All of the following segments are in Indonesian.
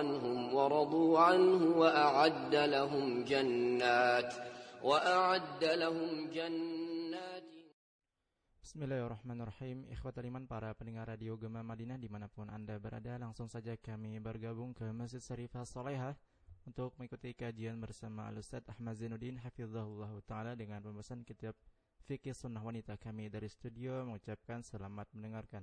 عنهم ورضوا عنه وأعد لهم جنات وأعد لهم جنات Bismillahirrahmanirrahim Ikhwatal iman para pendengar radio Gema Madinah Dimanapun anda berada Langsung saja kami bergabung ke Masjid Syarifah Salehah Untuk mengikuti kajian bersama Al-Ustaz Ahmad Zainuddin Hafizahullah Ta'ala Dengan pembahasan kitab Fikih Sunnah Wanita kami dari studio Mengucapkan selamat mendengarkan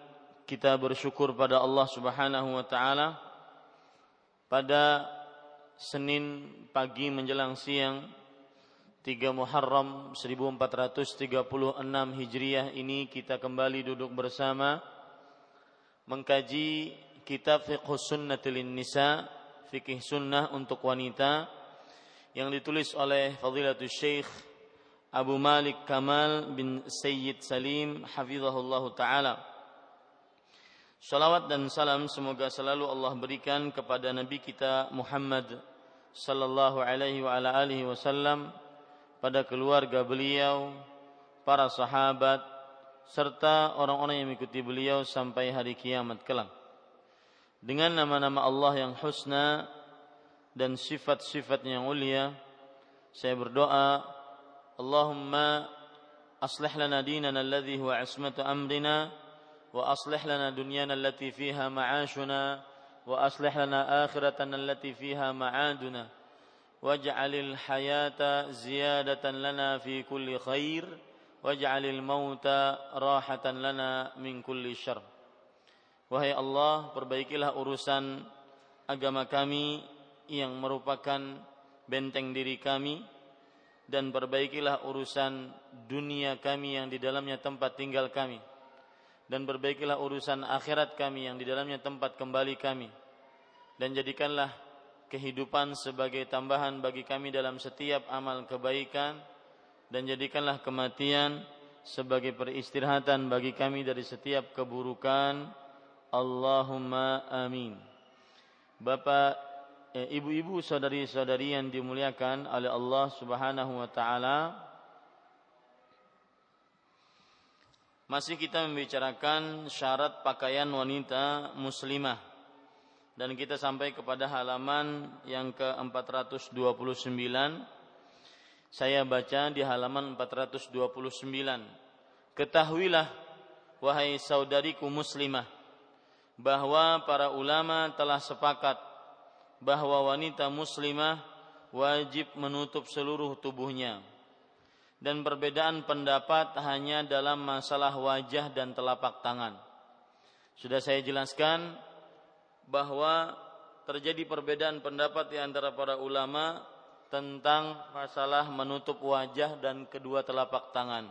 kita bersyukur pada Allah Subhanahu wa taala. Pada Senin pagi menjelang siang 3 Muharram 1436 Hijriah ini kita kembali duduk bersama mengkaji kitab Fiqh Sunnatil Nisa Fikih Sunnah untuk Wanita yang ditulis oleh Fadilatul Syekh Abu Malik Kamal bin Sayyid Salim hafizahullah taala Salawat dan salam semoga selalu Allah berikan kepada Nabi kita Muhammad sallallahu alaihi wa ala alihi wasallam pada keluarga beliau, para sahabat serta orang-orang yang mengikuti beliau sampai hari kiamat kelak. Dengan nama-nama Allah yang husna dan sifat-sifatnya yang mulia, saya berdoa, Allahumma aslih lana dinana alladhi huwa ismatu amrina واصلح لنا دنيانا التي فيها معاشنا واصلح لنا اخرتنا التي فيها معادنا واجعل الحياه زياده لنا في كل خير واجعل الموت راحه لنا من كل شر Wahai Allah, perbaikilah urusan agama kami yang merupakan benteng diri kami dan perbaikilah urusan dunia kami yang di dalamnya tempat tinggal kami dan perbaikilah urusan akhirat kami yang di dalamnya tempat kembali kami. Dan jadikanlah kehidupan sebagai tambahan bagi kami dalam setiap amal kebaikan. Dan jadikanlah kematian sebagai peristirahatan bagi kami dari setiap keburukan. Allahumma amin. Bapak eh, ibu-ibu saudari-saudari yang dimuliakan oleh Allah Subhanahu wa taala Masih kita membicarakan syarat pakaian wanita muslimah dan kita sampai kepada halaman yang ke-429. Saya baca di halaman 429. Ketahuilah wahai saudariku muslimah bahwa para ulama telah sepakat bahwa wanita muslimah wajib menutup seluruh tubuhnya dan perbedaan pendapat hanya dalam masalah wajah dan telapak tangan. Sudah saya jelaskan bahwa terjadi perbedaan pendapat di antara para ulama tentang masalah menutup wajah dan kedua telapak tangan.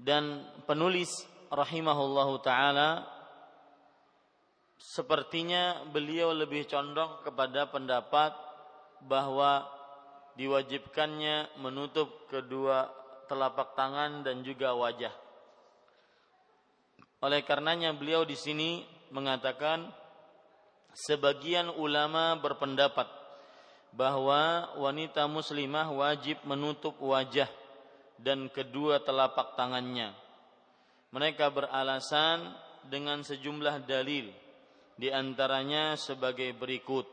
Dan penulis rahimahullahu taala sepertinya beliau lebih condong kepada pendapat bahwa diwajibkannya menutup kedua telapak tangan dan juga wajah. Oleh karenanya beliau di sini mengatakan sebagian ulama berpendapat bahwa wanita muslimah wajib menutup wajah dan kedua telapak tangannya. Mereka beralasan dengan sejumlah dalil, di antaranya sebagai berikut.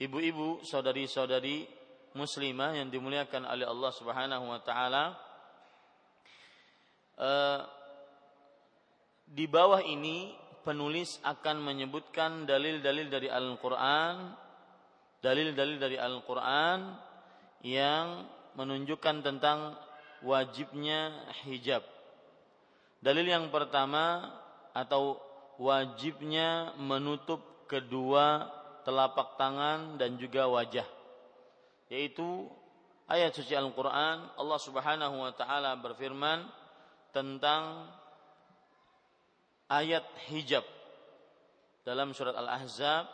Ibu-ibu, saudari-saudari muslimah yang dimuliakan oleh Allah Subhanahu wa taala, eh, di bawah ini penulis akan menyebutkan dalil-dalil dari Al-Qur'an, dalil-dalil dari Al-Qur'an yang menunjukkan tentang wajibnya hijab. Dalil yang pertama atau wajibnya menutup kedua telapak tangan dan juga wajah. Yaitu ayat suci Al-Qur'an Allah Subhanahu wa taala berfirman tentang ayat hijab. Dalam surat Al-Ahzab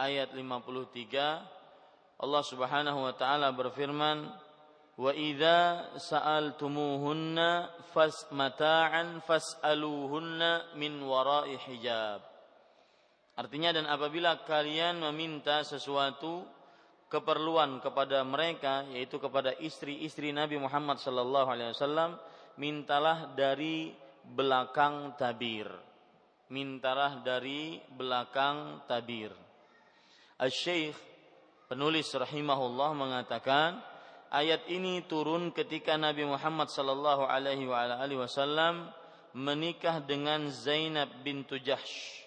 ayat 53 Allah Subhanahu wa taala berfirman wa idza sa'altumuhunna fas mata'an fas'aluhunna min wara'i hijab. Artinya dan apabila kalian meminta sesuatu keperluan kepada mereka yaitu kepada istri-istri Nabi Muhammad sallallahu alaihi wasallam mintalah dari belakang tabir mintalah dari belakang tabir Al-Syekh penulis rahimahullah mengatakan ayat ini turun ketika Nabi Muhammad sallallahu alaihi wasallam menikah dengan Zainab bintu Jahsh.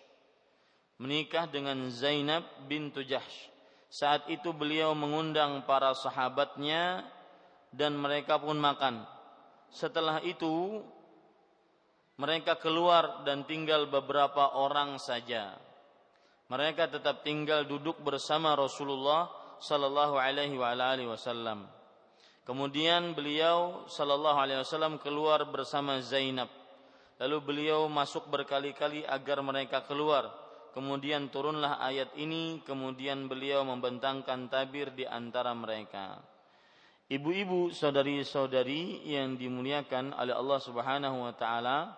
Menikah dengan Zainab bintu Jahsh. Saat itu beliau mengundang para sahabatnya dan mereka pun makan. Setelah itu mereka keluar dan tinggal beberapa orang saja mereka tetap tinggal duduk bersama Rasulullah sallallahu alaihi wasallam. Kemudian beliau sallallahu alaihi wasallam keluar bersama Zainab. Lalu beliau masuk berkali-kali agar mereka keluar. Kemudian turunlah ayat ini, kemudian beliau membentangkan tabir di antara mereka. Ibu-ibu, saudari-saudari yang dimuliakan oleh Allah Subhanahu wa taala,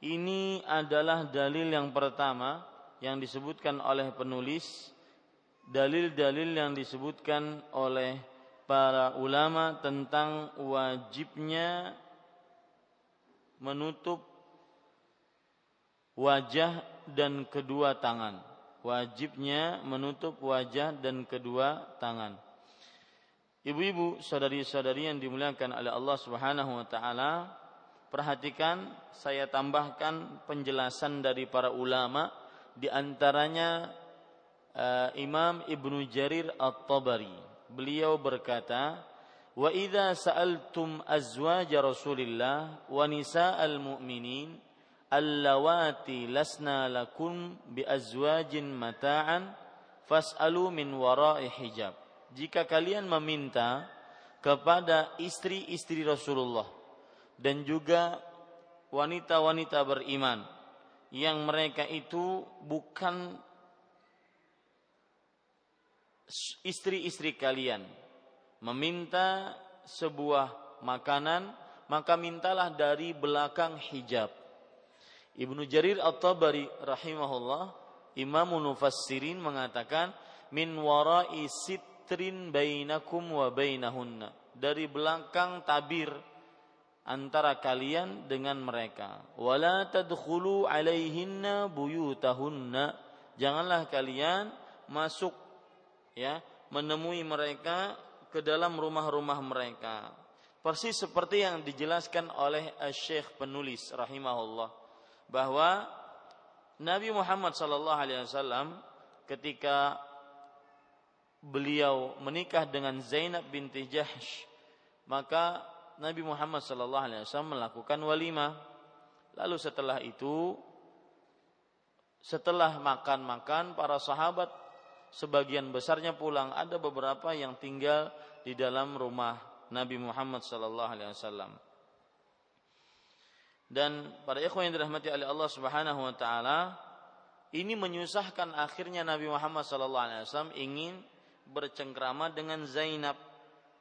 ini adalah dalil yang pertama yang disebutkan oleh penulis, dalil-dalil yang disebutkan oleh para ulama tentang wajibnya menutup wajah dan kedua tangan. Wajibnya menutup wajah dan kedua tangan. Ibu-ibu, saudari-saudari yang dimuliakan oleh Allah Subhanahu wa taala, perhatikan saya tambahkan penjelasan dari para ulama di antaranya uh, Imam Ibnu Jarir At-Tabari. Beliau berkata, "Wa idza sa'altum azwaj Rasulillah wa nisa'al mu'minin allawati lasna lakum bi azwajin mata'an fas'alu min wara'i hijab." Jika kalian meminta kepada istri-istri Rasulullah dan juga wanita-wanita beriman yang mereka itu bukan istri-istri kalian meminta sebuah makanan maka mintalah dari belakang hijab Ibnu Jarir At-Tabari rahimahullah Imam Mufassirin mengatakan min wara'i sitrin bainakum wa bainahunna dari belakang tabir antara kalian dengan mereka. Wala tadkhulu alaihinna buyutahunna. Janganlah kalian masuk ya, menemui mereka ke dalam rumah-rumah mereka. Persis seperti yang dijelaskan oleh Syekh penulis rahimahullah bahwa Nabi Muhammad sallallahu alaihi wasallam ketika beliau menikah dengan Zainab binti Jahsh maka Nabi Muhammad sallallahu alaihi wasallam melakukan walimah. Lalu setelah itu setelah makan-makan para sahabat sebagian besarnya pulang, ada beberapa yang tinggal di dalam rumah Nabi Muhammad sallallahu alaihi wasallam. Dan para ikhwan yang dirahmati oleh Allah Subhanahu wa taala, ini menyusahkan akhirnya Nabi Muhammad sallallahu alaihi wasallam ingin bercengkrama dengan Zainab.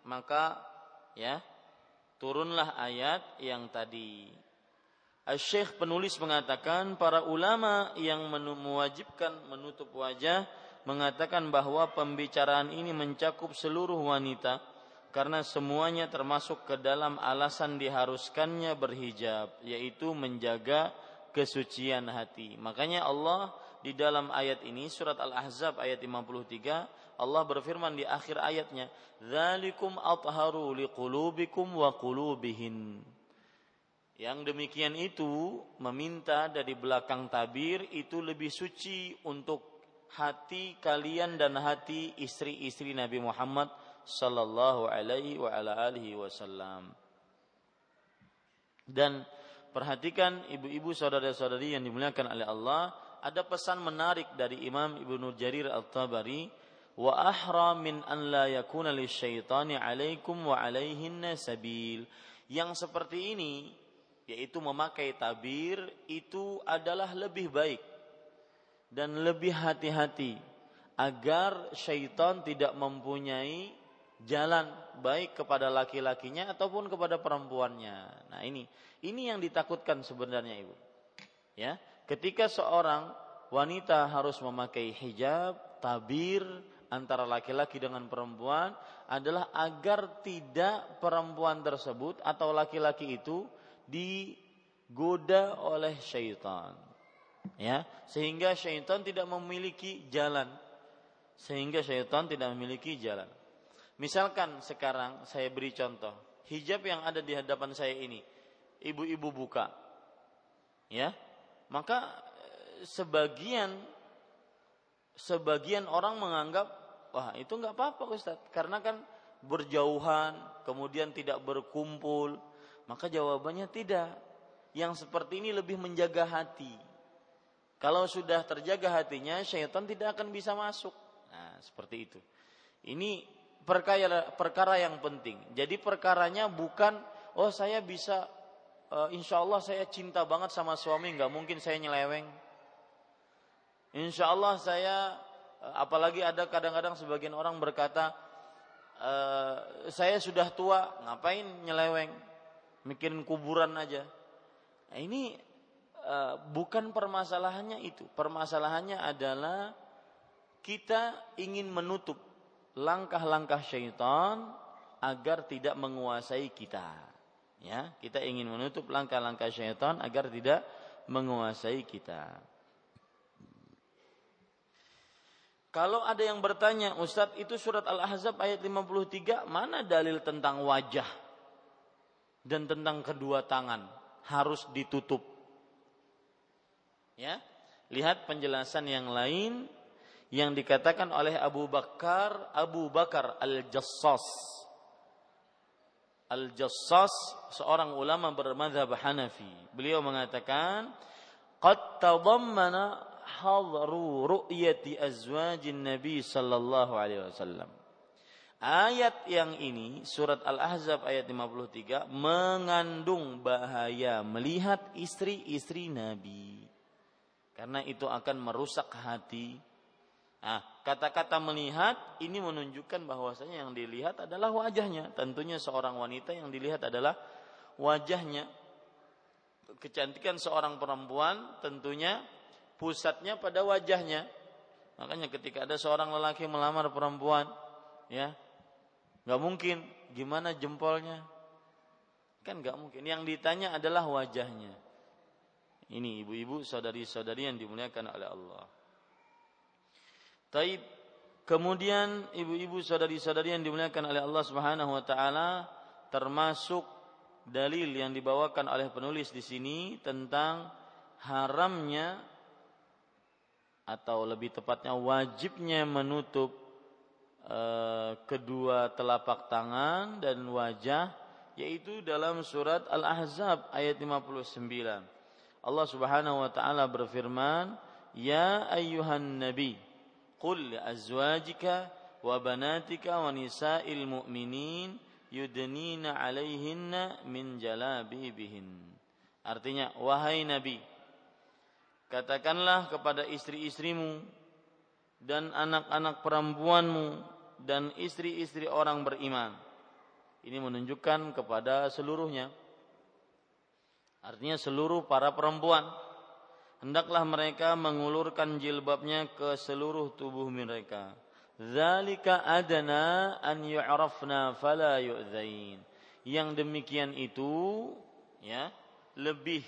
Maka ya, turunlah ayat yang tadi Syekh penulis mengatakan para ulama yang mewajibkan menutup wajah mengatakan bahwa pembicaraan ini mencakup seluruh wanita karena semuanya termasuk ke dalam alasan diharuskannya berhijab yaitu menjaga kesucian hati. Makanya Allah di dalam ayat ini surat Al-Ahzab ayat 53 Allah berfirman di akhir ayatnya, "Dzalikum atharu liqulubikum wa qulubihin." Yang demikian itu meminta dari belakang tabir itu lebih suci untuk hati kalian dan hati istri-istri Nabi Muhammad sallallahu alaihi wa ala alihi wasallam. Dan perhatikan ibu-ibu saudara-saudari yang dimuliakan oleh Allah, ada pesan menarik dari Imam Ibnu Jarir At-Tabari, wa ahra min an la yakuna lisyaitani alaikum wa alaihinna sabil. Yang seperti ini yaitu memakai tabir itu adalah lebih baik dan lebih hati-hati agar syaitan tidak mempunyai jalan baik kepada laki-lakinya ataupun kepada perempuannya. Nah, ini ini yang ditakutkan sebenarnya Ibu. Ya, ketika seorang wanita harus memakai hijab, tabir antara laki-laki dengan perempuan adalah agar tidak perempuan tersebut atau laki-laki itu digoda oleh syaitan. Ya, sehingga syaitan tidak memiliki jalan. Sehingga syaitan tidak memiliki jalan. Misalkan sekarang saya beri contoh, hijab yang ada di hadapan saya ini, ibu-ibu buka. Ya. Maka eh, sebagian sebagian orang menganggap wah itu nggak apa-apa Ustaz karena kan berjauhan kemudian tidak berkumpul maka jawabannya tidak. Yang seperti ini lebih menjaga hati. Kalau sudah terjaga hatinya, syaitan tidak akan bisa masuk. Nah, seperti itu. Ini perkara perkara yang penting. Jadi perkaranya bukan oh saya bisa uh, insya Allah saya cinta banget sama suami, nggak mungkin saya nyeleweng. Insya Allah saya uh, apalagi ada kadang-kadang sebagian orang berkata uh, saya sudah tua, ngapain nyeleweng? mikirin kuburan aja. Nah, ini uh, bukan permasalahannya itu. Permasalahannya adalah kita ingin menutup langkah-langkah syaitan agar tidak menguasai kita. Ya, kita ingin menutup langkah-langkah syaitan agar tidak menguasai kita. Kalau ada yang bertanya, Ustadz itu surat Al-Ahzab ayat 53, mana dalil tentang wajah? dan tentang kedua tangan harus ditutup. Ya, lihat penjelasan yang lain yang dikatakan oleh Abu Bakar Abu Bakar Al-Jassas. Al-Jassas seorang ulama bermadhab Hanafi. Beliau mengatakan qad tadammana hadru ru'yati azwajin Nabi sallallahu alaihi wasallam Ayat yang ini surat Al-Ahzab ayat 53 mengandung bahaya melihat istri-istri Nabi. Karena itu akan merusak hati. Nah, kata-kata melihat ini menunjukkan bahwasanya yang dilihat adalah wajahnya. Tentunya seorang wanita yang dilihat adalah wajahnya. Kecantikan seorang perempuan tentunya pusatnya pada wajahnya. Makanya ketika ada seorang lelaki melamar perempuan, ya Gak mungkin gimana jempolnya? Kan gak mungkin. Yang ditanya adalah wajahnya. Ini ibu-ibu, saudari-saudari yang dimuliakan oleh Allah. Taib. Kemudian ibu-ibu, saudari-saudari yang dimuliakan oleh Allah Subhanahu wa taala termasuk dalil yang dibawakan oleh penulis di sini tentang haramnya atau lebih tepatnya wajibnya menutup Eh, kedua telapak tangan dan wajah yaitu dalam surat Al-Ahzab ayat 59. Allah Subhanahu wa taala berfirman, "Ya ayyuhan nabi, qul azwajika wa banatika wa nisa'il mu'minin yudnina min jalabibihin." Artinya, wahai nabi, katakanlah kepada istri-istrimu dan anak-anak perempuanmu dan istri-istri orang beriman. Ini menunjukkan kepada seluruhnya. Artinya seluruh para perempuan hendaklah mereka mengulurkan jilbabnya ke seluruh tubuh mereka. Zalika adana an yu'rafna fala yu'zain. Yang demikian itu ya lebih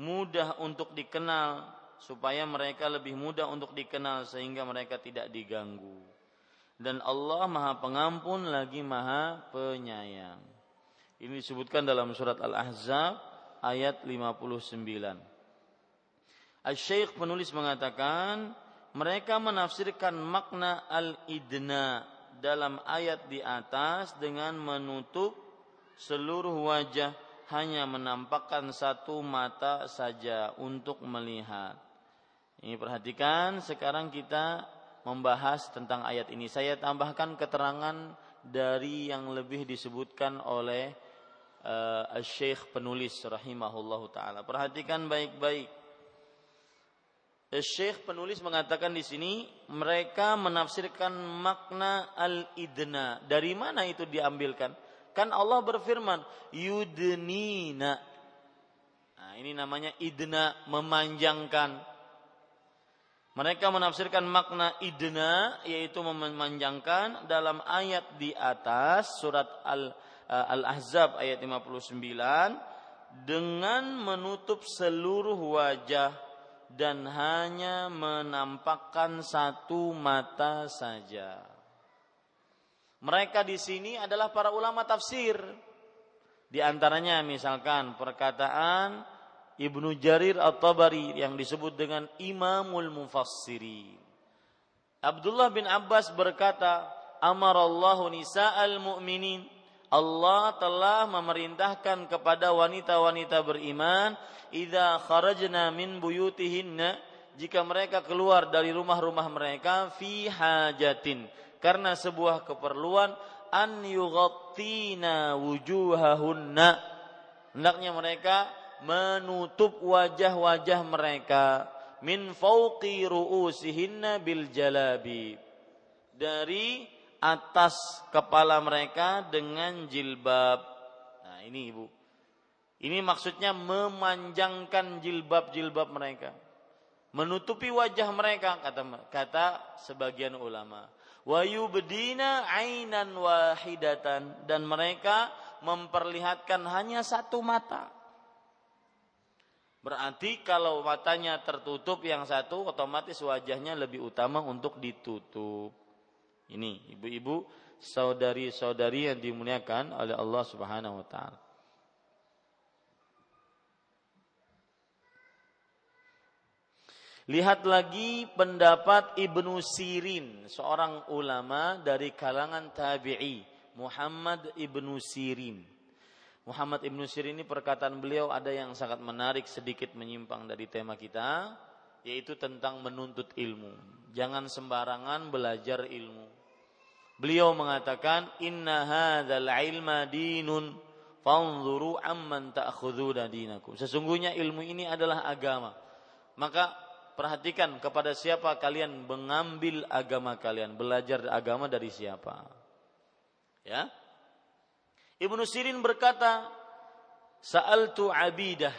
mudah untuk dikenal supaya mereka lebih mudah untuk dikenal sehingga mereka tidak diganggu. Dan Allah Maha Pengampun lagi Maha Penyayang. Ini disebutkan dalam surat Al-Ahzab ayat 59. Al-Syeikh penulis mengatakan mereka menafsirkan makna al-idna dalam ayat di atas dengan menutup seluruh wajah hanya menampakkan satu mata saja untuk melihat. Ini perhatikan sekarang kita membahas tentang ayat ini. Saya tambahkan keterangan dari yang lebih disebutkan oleh uh, Syekh penulis rahimahullah taala. Perhatikan baik-baik. Syekh penulis mengatakan di sini mereka menafsirkan makna al-idna. Dari mana itu diambilkan? Kan Allah berfirman, yudnina. Nah, ini namanya idna, memanjangkan. Mereka menafsirkan makna idna yaitu memanjangkan dalam ayat di atas surat Al eh, Al-Ahzab ayat 59 dengan menutup seluruh wajah dan hanya menampakkan satu mata saja. Mereka di sini adalah para ulama tafsir. Di antaranya misalkan perkataan Ibnu Jarir At-Tabari yang disebut dengan Imamul Mufassirin. Abdullah bin Abbas berkata, Amarallahu nisa'al mu'minin. Allah telah memerintahkan kepada wanita-wanita beriman, idza kharajna min buyutihinna, jika mereka keluar dari rumah-rumah mereka fi hajatin karena sebuah keperluan an yughattina wujuhahunna. Hendaknya mereka menutup wajah-wajah mereka min fauqi ru'usihinna bil jalabi. Dari atas kepala mereka dengan jilbab. Nah, ini Ibu. Ini maksudnya memanjangkan jilbab-jilbab mereka. Menutupi wajah mereka kata kata sebagian ulama wa yubdina ainan wahidatan dan mereka memperlihatkan hanya satu mata. Berarti kalau matanya tertutup yang satu otomatis wajahnya lebih utama untuk ditutup. Ini ibu-ibu, saudari-saudari yang dimuliakan oleh Allah Subhanahu wa taala. Lihat lagi pendapat Ibnu Sirin, seorang ulama dari kalangan tabi'i, Muhammad Ibnu Sirin. Muhammad Ibnu Sirin ini perkataan beliau ada yang sangat menarik sedikit menyimpang dari tema kita, yaitu tentang menuntut ilmu. Jangan sembarangan belajar ilmu. Beliau mengatakan, "Inna hadzal ilma dinun, fanzuru amman ta'khuduna dinakum." Sesungguhnya ilmu ini adalah agama. Maka perhatikan kepada siapa kalian mengambil agama kalian, belajar agama dari siapa. Ya. Ibnu Sirin berkata, Sa'altu Abidah.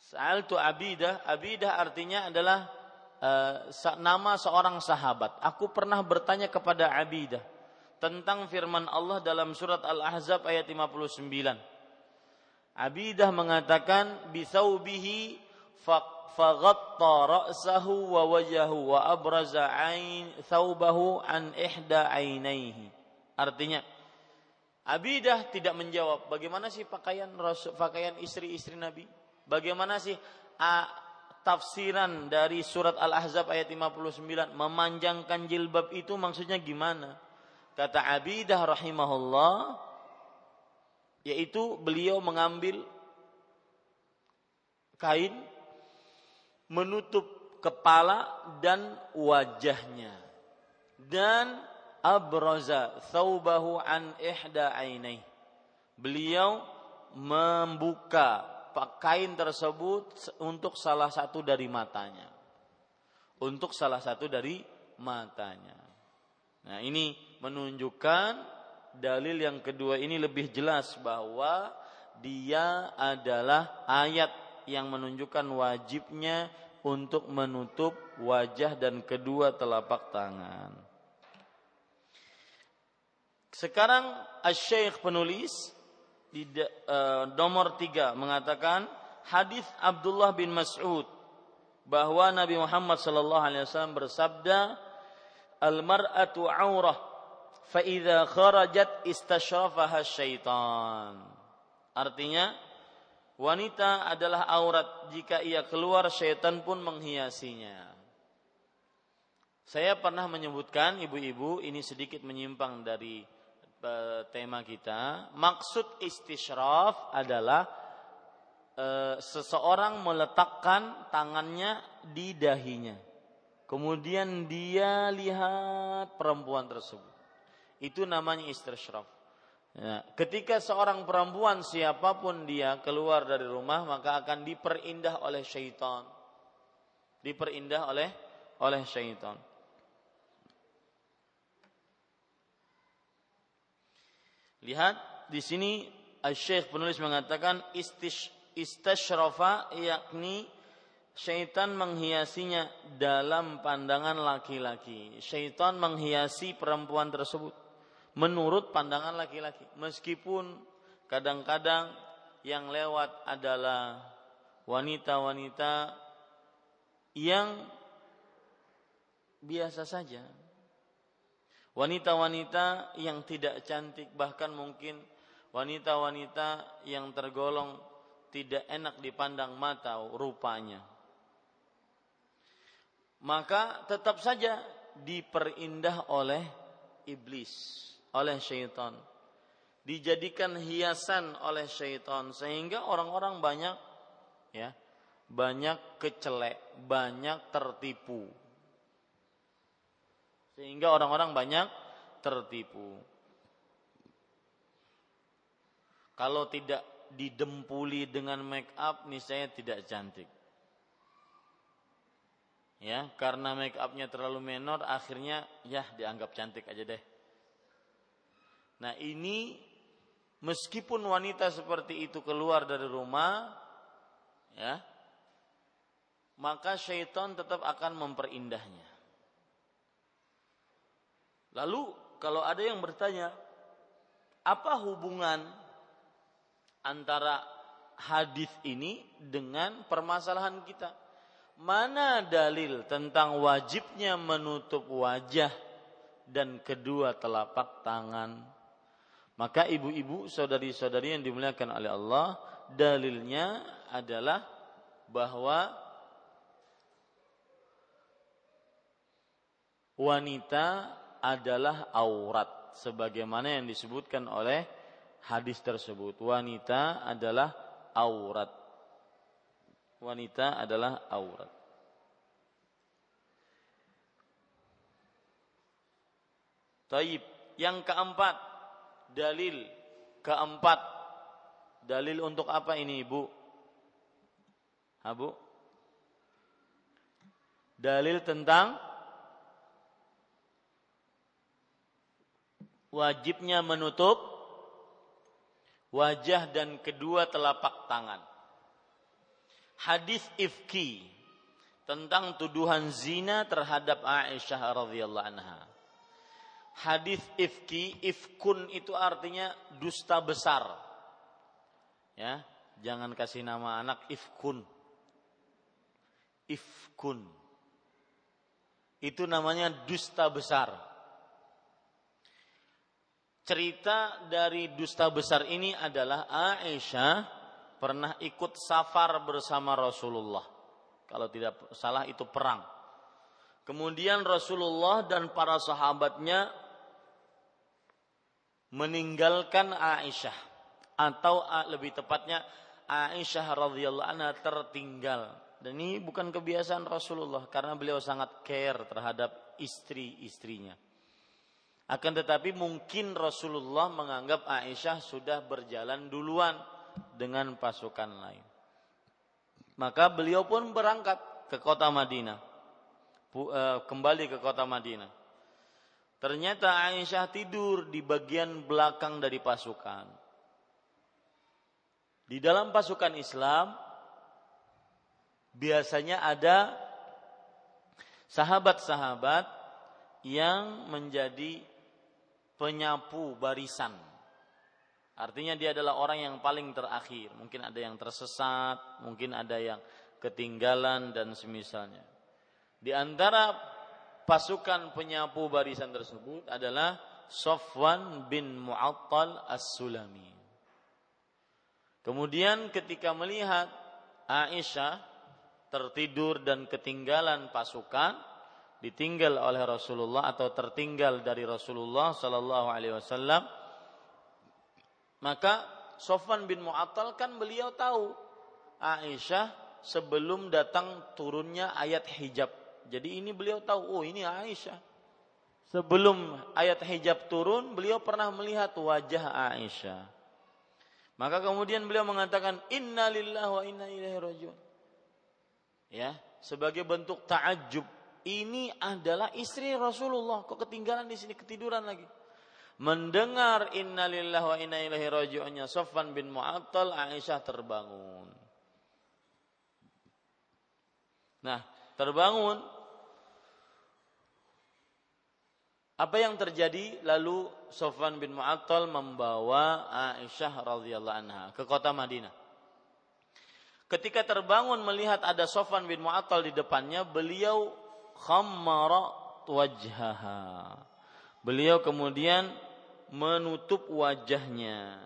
Sa'altu Abidah, Abidah artinya adalah uh, nama seorang sahabat. Aku pernah bertanya kepada Abidah tentang firman Allah dalam surat Al-Ahzab ayat 59. Abidah mengatakan bisaubihi faghatta ra'sahu wa wajahu wa abraza ain thawbahu an ihda ainaihi. Artinya Abidah tidak menjawab bagaimana sih pakaian pakaian istri-istri Nabi? Bagaimana sih tafsiran dari surat Al-Ahzab ayat 59 memanjangkan jilbab itu maksudnya gimana? Kata Abidah rahimahullah yaitu beliau mengambil kain menutup kepala dan wajahnya dan abraza thawbahu an ihda ainai beliau membuka kain tersebut untuk salah satu dari matanya untuk salah satu dari matanya nah ini menunjukkan dalil yang kedua ini lebih jelas bahwa dia adalah ayat yang menunjukkan wajibnya untuk menutup wajah dan kedua telapak tangan. Sekarang Syekh penulis di uh, nomor tiga mengatakan hadis Abdullah bin Mas'ud bahwa Nabi Muhammad sallallahu alaihi wasallam bersabda al mar'atu aurah fa idza kharajat istashrafaha syaitan. Artinya wanita adalah aurat jika ia keluar syaitan pun menghiasinya. Saya pernah menyebutkan ibu-ibu ini sedikit menyimpang dari tema kita maksud istishraf adalah e, seseorang meletakkan tangannya di dahinya. Kemudian dia lihat perempuan tersebut. Itu namanya istishraf. Ya, ketika seorang perempuan siapa pun dia keluar dari rumah maka akan diperindah oleh syaitan. Diperindah oleh oleh syaitan. Lihat di sini Syekh penulis mengatakan istish istashrafa yakni syaitan menghiasinya dalam pandangan laki-laki. Syaitan menghiasi perempuan tersebut menurut pandangan laki-laki. Meskipun kadang-kadang yang lewat adalah wanita-wanita yang biasa saja. Wanita-wanita yang tidak cantik bahkan mungkin wanita-wanita yang tergolong tidak enak dipandang mata rupanya. Maka tetap saja diperindah oleh iblis, oleh syaitan. Dijadikan hiasan oleh syaitan sehingga orang-orang banyak ya, banyak kecelek, banyak tertipu. Sehingga orang-orang banyak tertipu. Kalau tidak didempuli dengan make up misalnya tidak cantik. Ya, karena make upnya terlalu menor akhirnya ya dianggap cantik aja deh. Nah, ini meskipun wanita seperti itu keluar dari rumah ya, maka syaitan tetap akan memperindahnya. Lalu kalau ada yang bertanya, apa hubungan antara hadis ini dengan permasalahan kita. Mana dalil tentang wajibnya menutup wajah dan kedua telapak tangan? Maka ibu-ibu, saudari-saudari yang dimuliakan oleh Allah, dalilnya adalah bahwa wanita adalah aurat sebagaimana yang disebutkan oleh hadis tersebut. Wanita adalah aurat. Wanita adalah aurat. Taib. Yang keempat, dalil keempat. Dalil untuk apa ini, Ibu? Abu? Dalil tentang wajibnya menutup wajah dan kedua telapak tangan. Hadis ifki tentang tuduhan zina terhadap Aisyah radhiyallahu anha. Hadis ifki, ifkun itu artinya dusta besar. Ya, jangan kasih nama anak ifkun. Ifkun. Itu namanya dusta besar cerita dari dusta besar ini adalah Aisyah pernah ikut safar bersama Rasulullah. Kalau tidak salah itu perang. Kemudian Rasulullah dan para sahabatnya meninggalkan Aisyah atau lebih tepatnya Aisyah radhiyallahu anha tertinggal. Dan ini bukan kebiasaan Rasulullah karena beliau sangat care terhadap istri-istrinya. Akan tetapi mungkin Rasulullah menganggap Aisyah sudah berjalan duluan dengan pasukan lain. Maka beliau pun berangkat ke kota Madinah. Eh, kembali ke kota Madinah. Ternyata Aisyah tidur di bagian belakang dari pasukan. Di dalam pasukan Islam biasanya ada sahabat-sahabat yang menjadi penyapu barisan. Artinya dia adalah orang yang paling terakhir. Mungkin ada yang tersesat, mungkin ada yang ketinggalan dan semisalnya. Di antara pasukan penyapu barisan tersebut adalah Sofwan bin Mu'attal As-Sulami. Kemudian ketika melihat Aisyah tertidur dan ketinggalan pasukan ditinggal oleh Rasulullah atau tertinggal dari Rasulullah sallallahu alaihi wasallam maka Sofwan bin Mu'attal kan beliau tahu Aisyah sebelum datang turunnya ayat hijab. Jadi ini beliau tahu, oh ini Aisyah. Sebelum ayat hijab turun, beliau pernah melihat wajah Aisyah. Maka kemudian beliau mengatakan, Inna lillahi wa inna ilaihi rajiun ya sebagai bentuk ta'ajub ini adalah istri Rasulullah. Kok ketinggalan di sini? Ketiduran lagi. Mendengar innalillahi wa inna ilaihi raji'unnya Sofwan bin Mu'attal Aisyah terbangun. Nah terbangun. Apa yang terjadi? Lalu Sofwan bin Mu'attal membawa Aisyah radhiyallahu anha ke kota Madinah. Ketika terbangun melihat ada Sofan bin Mu'attal di depannya, beliau khammara wajhaha. Beliau kemudian menutup wajahnya.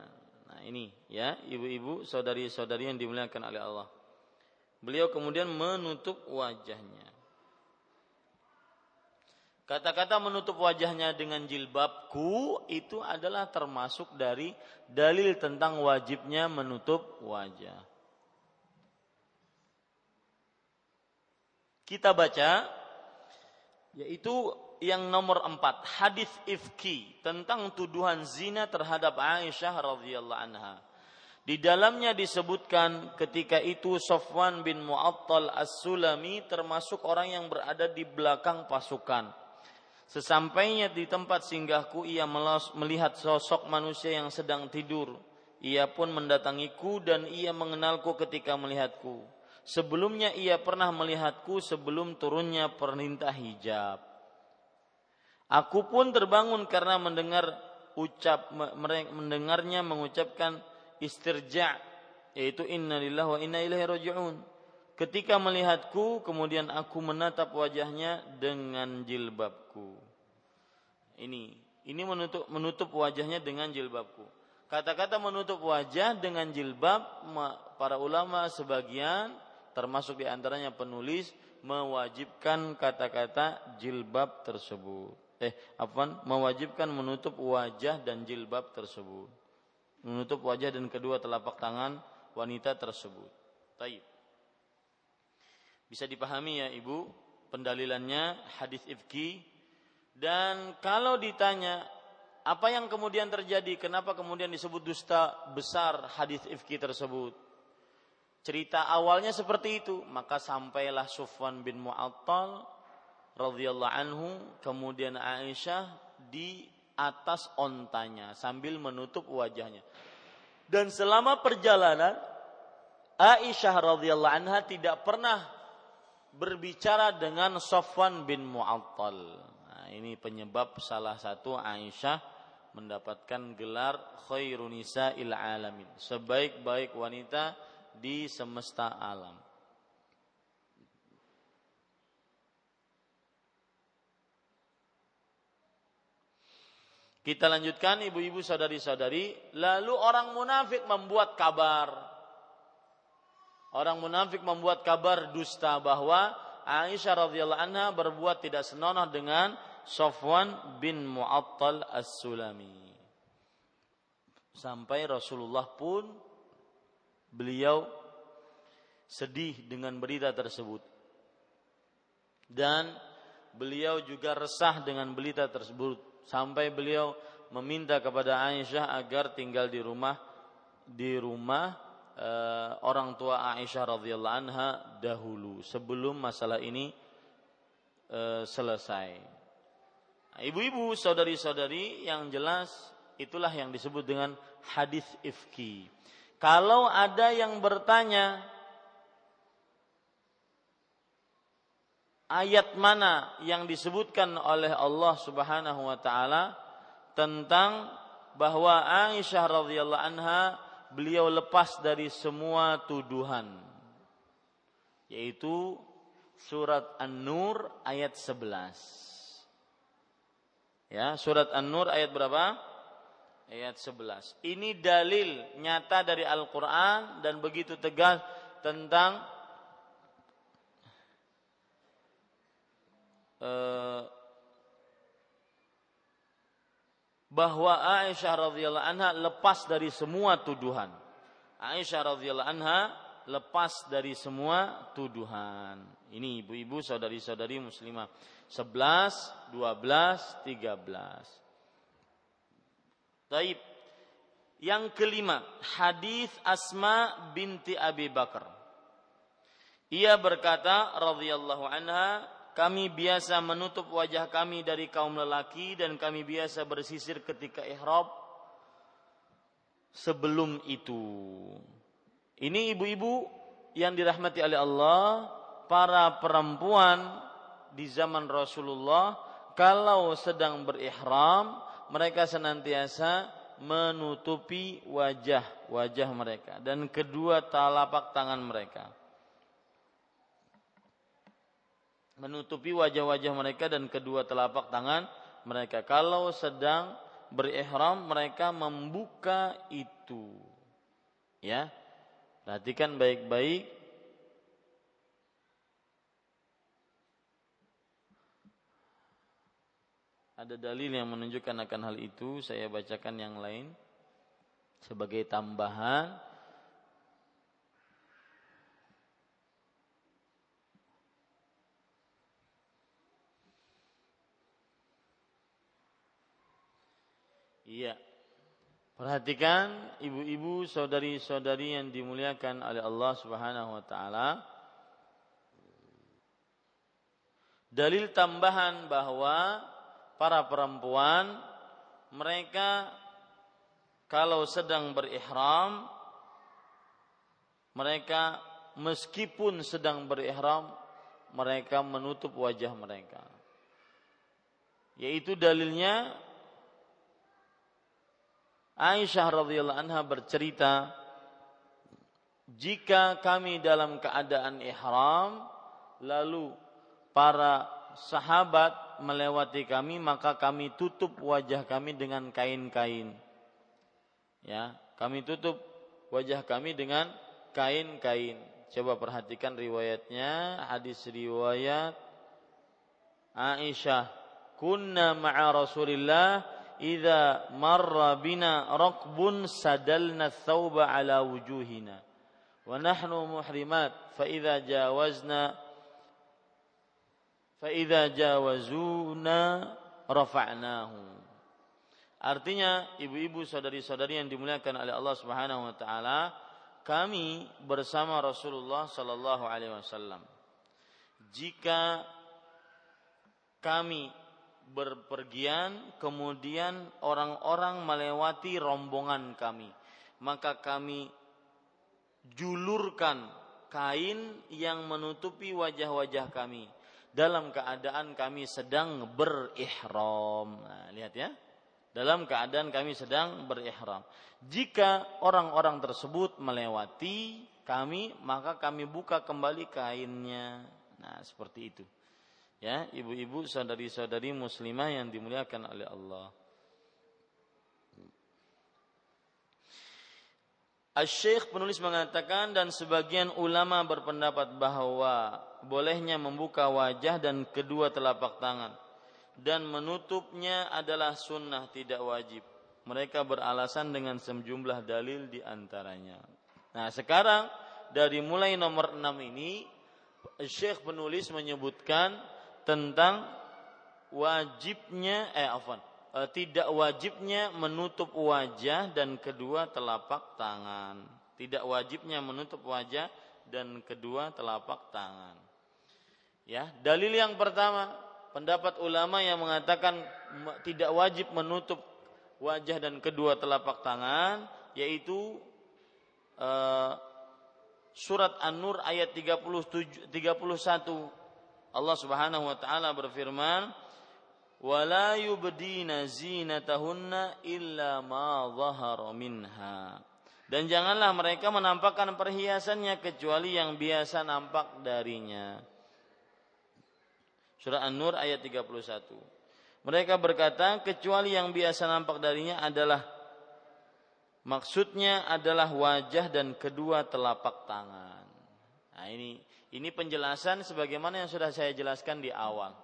Nah, ini ya, ibu-ibu, saudari-saudari yang dimuliakan oleh Allah. Beliau kemudian menutup wajahnya. Kata-kata menutup wajahnya dengan jilbabku itu adalah termasuk dari dalil tentang wajibnya menutup wajah. kita baca yaitu yang nomor empat hadis ifki tentang tuduhan zina terhadap Aisyah radhiyallahu anha. Di dalamnya disebutkan ketika itu Sofwan bin Mu'attal As-Sulami termasuk orang yang berada di belakang pasukan. Sesampainya di tempat singgahku ia melihat sosok manusia yang sedang tidur. Ia pun mendatangiku dan ia mengenalku ketika melihatku. Sebelumnya ia pernah melihatku sebelum turunnya perintah hijab. Aku pun terbangun karena mendengar ucap mendengarnya mengucapkan istirja yaitu innalillahi wa inna ilaihi rajiun. Ketika melihatku kemudian aku menatap wajahnya dengan jilbabku. Ini ini menutup menutup wajahnya dengan jilbabku. Kata-kata menutup wajah dengan jilbab para ulama sebagian termasuk di antaranya penulis mewajibkan kata-kata jilbab tersebut. Eh, apa? Mewajibkan menutup wajah dan jilbab tersebut. Menutup wajah dan kedua telapak tangan wanita tersebut. Taib. Bisa dipahami ya Ibu, pendalilannya hadis ifki dan kalau ditanya apa yang kemudian terjadi, kenapa kemudian disebut dusta besar hadis ifki tersebut? Cerita awalnya seperti itu, maka sampailah Sufwan bin Mu'attal radhiyallahu anhu kemudian Aisyah di atas ontanya sambil menutup wajahnya. Dan selama perjalanan Aisyah radhiyallahu anha tidak pernah berbicara dengan Sofwan bin Mu'attal. Nah, ini penyebab salah satu Aisyah mendapatkan gelar khairun nisa'il alamin, sebaik-baik wanita di semesta alam. Kita lanjutkan ibu-ibu saudari-saudari, lalu orang munafik membuat kabar. Orang munafik membuat kabar dusta bahwa Aisyah radhiyallahu anha berbuat tidak senonoh dengan Sofwan bin Mu'attal As-Sulami. Sampai Rasulullah pun beliau sedih dengan berita tersebut. Dan beliau juga resah dengan berita tersebut sampai beliau meminta kepada Aisyah agar tinggal di rumah di rumah e, orang tua Aisyah radhiyallahu anha dahulu sebelum masalah ini e, selesai. Ibu-ibu, saudari-saudari yang jelas itulah yang disebut dengan hadis ifki Kalau ada yang bertanya ayat mana yang disebutkan oleh Allah Subhanahu wa taala tentang bahwa Aisyah radhiyallahu anha beliau lepas dari semua tuduhan yaitu surat An-Nur ayat 11 ya surat An-Nur ayat berapa ayat 11 ini dalil nyata dari Al-Qur'an dan begitu tegas tentang uh, bahwa Aisyah radhiyallahu anha lepas dari semua tuduhan. Aisyah radhiyallahu anha lepas dari semua tuduhan. Ini ibu-ibu saudari-saudari muslimah. 11, 12, 13. Taib. Yang kelima, hadis Asma binti Abi Bakar. Ia berkata radhiyallahu anha, kami biasa menutup wajah kami dari kaum lelaki dan kami biasa bersisir ketika ihram sebelum itu. Ini ibu-ibu yang dirahmati oleh Allah, para perempuan di zaman Rasulullah kalau sedang berihram mereka senantiasa menutupi wajah-wajah mereka dan kedua telapak tangan mereka. menutupi wajah-wajah mereka dan kedua telapak tangan mereka. Kalau sedang berihram mereka membuka itu. Ya. Perhatikan baik-baik Ada dalil yang menunjukkan akan hal itu, saya bacakan yang lain sebagai tambahan Iya. Perhatikan ibu-ibu, saudari-saudari yang dimuliakan oleh Allah Subhanahu wa taala. Dalil tambahan bahwa para perempuan mereka kalau sedang berihram mereka meskipun sedang berihram mereka menutup wajah mereka. Yaitu dalilnya Aisyah radhiyallahu anha bercerita jika kami dalam keadaan ihram lalu para sahabat melewati kami maka kami tutup wajah kami dengan kain-kain. Ya kami tutup wajah kami dengan kain-kain. Coba perhatikan riwayatnya hadis riwayat Aisyah. Kunna ma'a Rasulillah idza marra bina raqbun sadalna thawba ala wujuhina. Wa nahnu muhrimat fa idza jawazna fa idza jawazuna rafa'nahu Artinya ibu-ibu saudari-saudari yang dimuliakan oleh Allah Subhanahu wa taala, kami bersama Rasulullah sallallahu alaihi wasallam. Jika kami berpergian kemudian orang-orang melewati rombongan kami maka kami julurkan kain yang menutupi wajah-wajah kami dalam keadaan kami sedang berihram. Nah, lihat ya. Dalam keadaan kami sedang berihram. Jika orang-orang tersebut melewati kami maka kami buka kembali kainnya. Nah seperti itu. Ya ibu-ibu saudari-saudari muslimah yang dimuliakan oleh Allah. Asy-Syaikh penulis mengatakan dan sebagian ulama berpendapat bahwa bolehnya membuka wajah dan kedua telapak tangan dan menutupnya adalah sunnah tidak wajib. Mereka beralasan dengan sejumlah dalil di antaranya. Nah, sekarang dari mulai nomor 6 ini Syekh penulis menyebutkan tentang wajibnya eh afwan eh, tidak wajibnya menutup wajah dan kedua telapak tangan. Tidak wajibnya menutup wajah dan kedua telapak tangan. Ya, dalil yang pertama pendapat ulama yang mengatakan tidak wajib menutup wajah dan kedua telapak tangan yaitu uh, surat An-Nur ayat 37 31 Allah Subhanahu wa taala berfirman wala yubdina zinatahunna illa ma dhahara minha dan janganlah mereka menampakkan perhiasannya kecuali yang biasa nampak darinya. Surah An-Nur ayat 31. Mereka berkata kecuali yang biasa nampak darinya adalah maksudnya adalah wajah dan kedua telapak tangan. Nah, ini ini penjelasan sebagaimana yang sudah saya jelaskan di awal.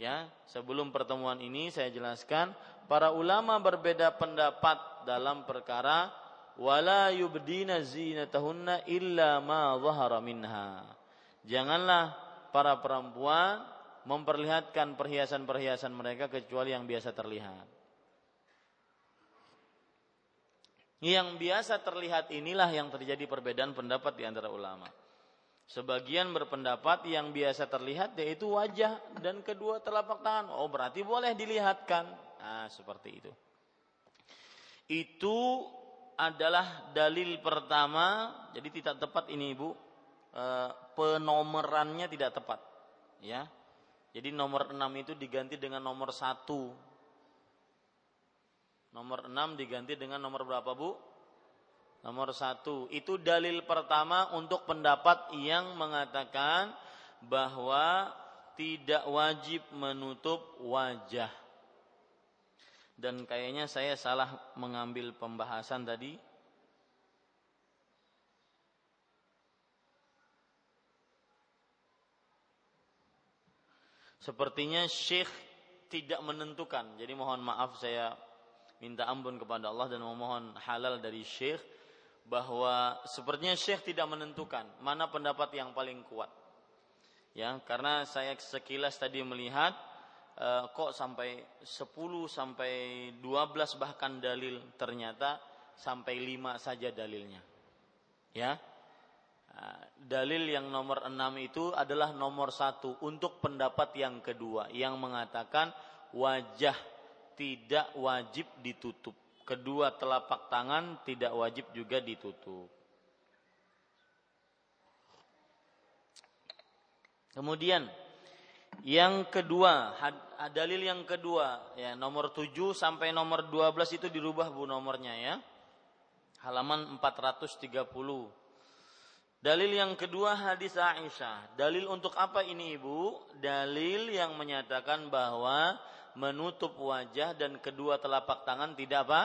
Ya, sebelum pertemuan ini saya jelaskan para ulama berbeda pendapat dalam perkara wala yubdina zinatahunna illa ma minha. Janganlah para perempuan memperlihatkan perhiasan-perhiasan mereka kecuali yang biasa terlihat. Yang biasa terlihat inilah yang terjadi perbedaan pendapat di antara ulama. Sebagian berpendapat yang biasa terlihat yaitu wajah dan kedua telapak tangan. Oh berarti boleh dilihatkan. Nah seperti itu. Itu adalah dalil pertama. Jadi tidak tepat ini Ibu. E, penomorannya tidak tepat. Ya. Jadi nomor 6 itu diganti dengan nomor 1. Nomor 6 diganti dengan nomor berapa Bu? Nomor 1. Itu dalil pertama untuk pendapat yang mengatakan bahwa tidak wajib menutup wajah dan kayaknya saya salah mengambil pembahasan tadi. Sepertinya Syekh tidak menentukan. Jadi mohon maaf saya minta ampun kepada Allah dan memohon halal dari Syekh bahwa sepertinya Syekh tidak menentukan mana pendapat yang paling kuat. Ya, karena saya sekilas tadi melihat Eh, kok sampai 10 sampai 12 bahkan dalil ternyata sampai 5 saja dalilnya. Ya. Dalil yang nomor 6 itu adalah nomor satu untuk pendapat yang kedua yang mengatakan wajah tidak wajib ditutup. Kedua telapak tangan tidak wajib juga ditutup. Kemudian yang kedua, dalil yang kedua, ya nomor 7 sampai nomor 12 itu dirubah Bu nomornya ya. Halaman 430. Dalil yang kedua hadis Aisyah. Dalil untuk apa ini Ibu? Dalil yang menyatakan bahwa menutup wajah dan kedua telapak tangan tidak apa?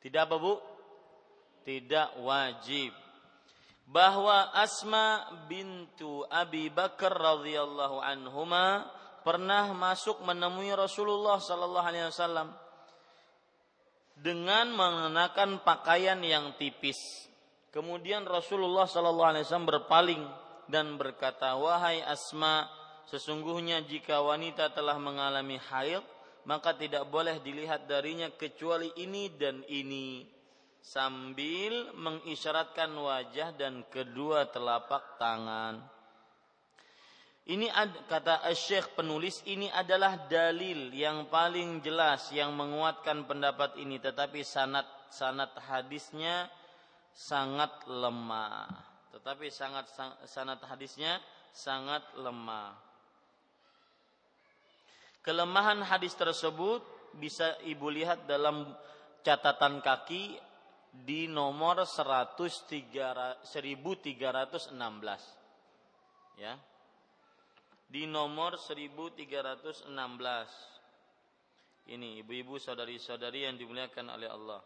Tidak apa Bu? Tidak wajib bahwa Asma bintu Abi Bakar radhiyallahu anhuma pernah masuk menemui Rasulullah sallallahu alaihi wasallam dengan mengenakan pakaian yang tipis. Kemudian Rasulullah sallallahu alaihi wasallam berpaling dan berkata, "Wahai Asma, sesungguhnya jika wanita telah mengalami haid, maka tidak boleh dilihat darinya kecuali ini dan ini." sambil mengisyaratkan wajah dan kedua telapak tangan. Ini kata Syekh penulis ini adalah dalil yang paling jelas yang menguatkan pendapat ini tetapi sanat sanat hadisnya sangat lemah. Tetapi sangat sanat hadisnya sangat lemah. Kelemahan hadis tersebut bisa Ibu lihat dalam catatan kaki di nomor 1316 ya di nomor 1316 ini ibu-ibu saudari-saudari yang dimuliakan oleh Allah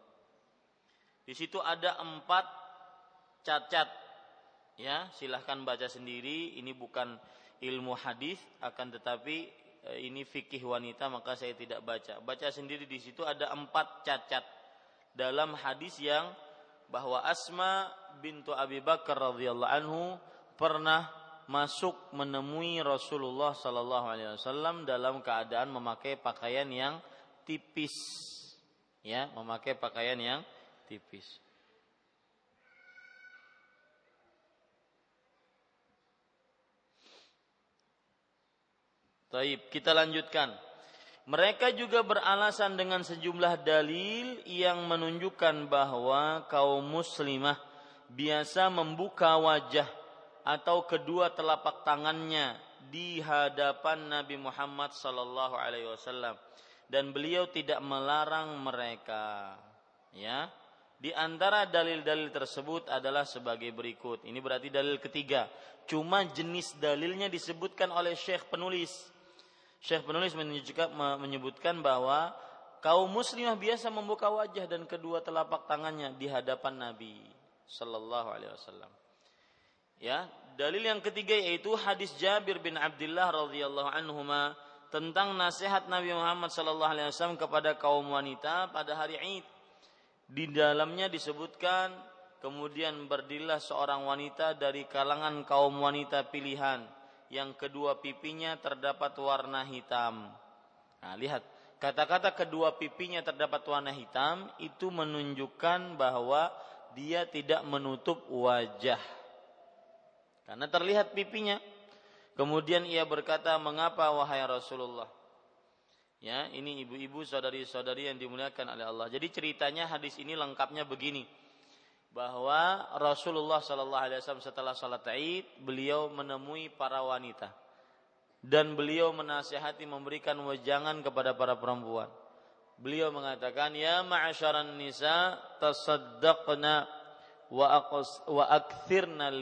di situ ada empat cacat ya silahkan baca sendiri. Ini bukan ilmu hadis akan tetapi eh, ini fikih wanita maka saya tidak baca. Baca sendiri di situ ada empat cacat dalam hadis yang bahwa Asma bintu Abi Bakar radhiyallahu anhu pernah masuk menemui Rasulullah sallallahu alaihi wasallam dalam keadaan memakai pakaian yang tipis. Ya, memakai pakaian yang tipis. Taib, kita lanjutkan. Mereka juga beralasan dengan sejumlah dalil yang menunjukkan bahwa kaum muslimah biasa membuka wajah atau kedua telapak tangannya di hadapan Nabi Muhammad sallallahu alaihi wasallam dan beliau tidak melarang mereka. Ya. Di antara dalil-dalil tersebut adalah sebagai berikut. Ini berarti dalil ketiga. Cuma jenis dalilnya disebutkan oleh Syekh penulis. Syekh penulis menyebutkan bahwa kaum muslimah biasa membuka wajah dan kedua telapak tangannya di hadapan Nabi sallallahu alaihi wasallam. Ya, dalil yang ketiga yaitu hadis Jabir bin Abdullah radhiyallahu anhuma tentang nasihat Nabi Muhammad sallallahu alaihi wasallam kepada kaum wanita pada hari Id. Di dalamnya disebutkan kemudian berdirilah seorang wanita dari kalangan kaum wanita pilihan yang kedua pipinya terdapat warna hitam. Nah, lihat, kata-kata kedua pipinya terdapat warna hitam itu menunjukkan bahwa dia tidak menutup wajah. Karena terlihat pipinya. Kemudian ia berkata, "Mengapa wahai Rasulullah?" Ya, ini ibu-ibu saudari-saudari yang dimuliakan oleh Allah. Jadi ceritanya hadis ini lengkapnya begini bahwa Rasulullah Shallallahu Alaihi Wasallam setelah sholat Id beliau menemui para wanita dan beliau menasihati memberikan wejangan kepada para perempuan. Beliau mengatakan, Ya ma'asyaran nisa tasaddaqna wa, aqs, wa akthirna.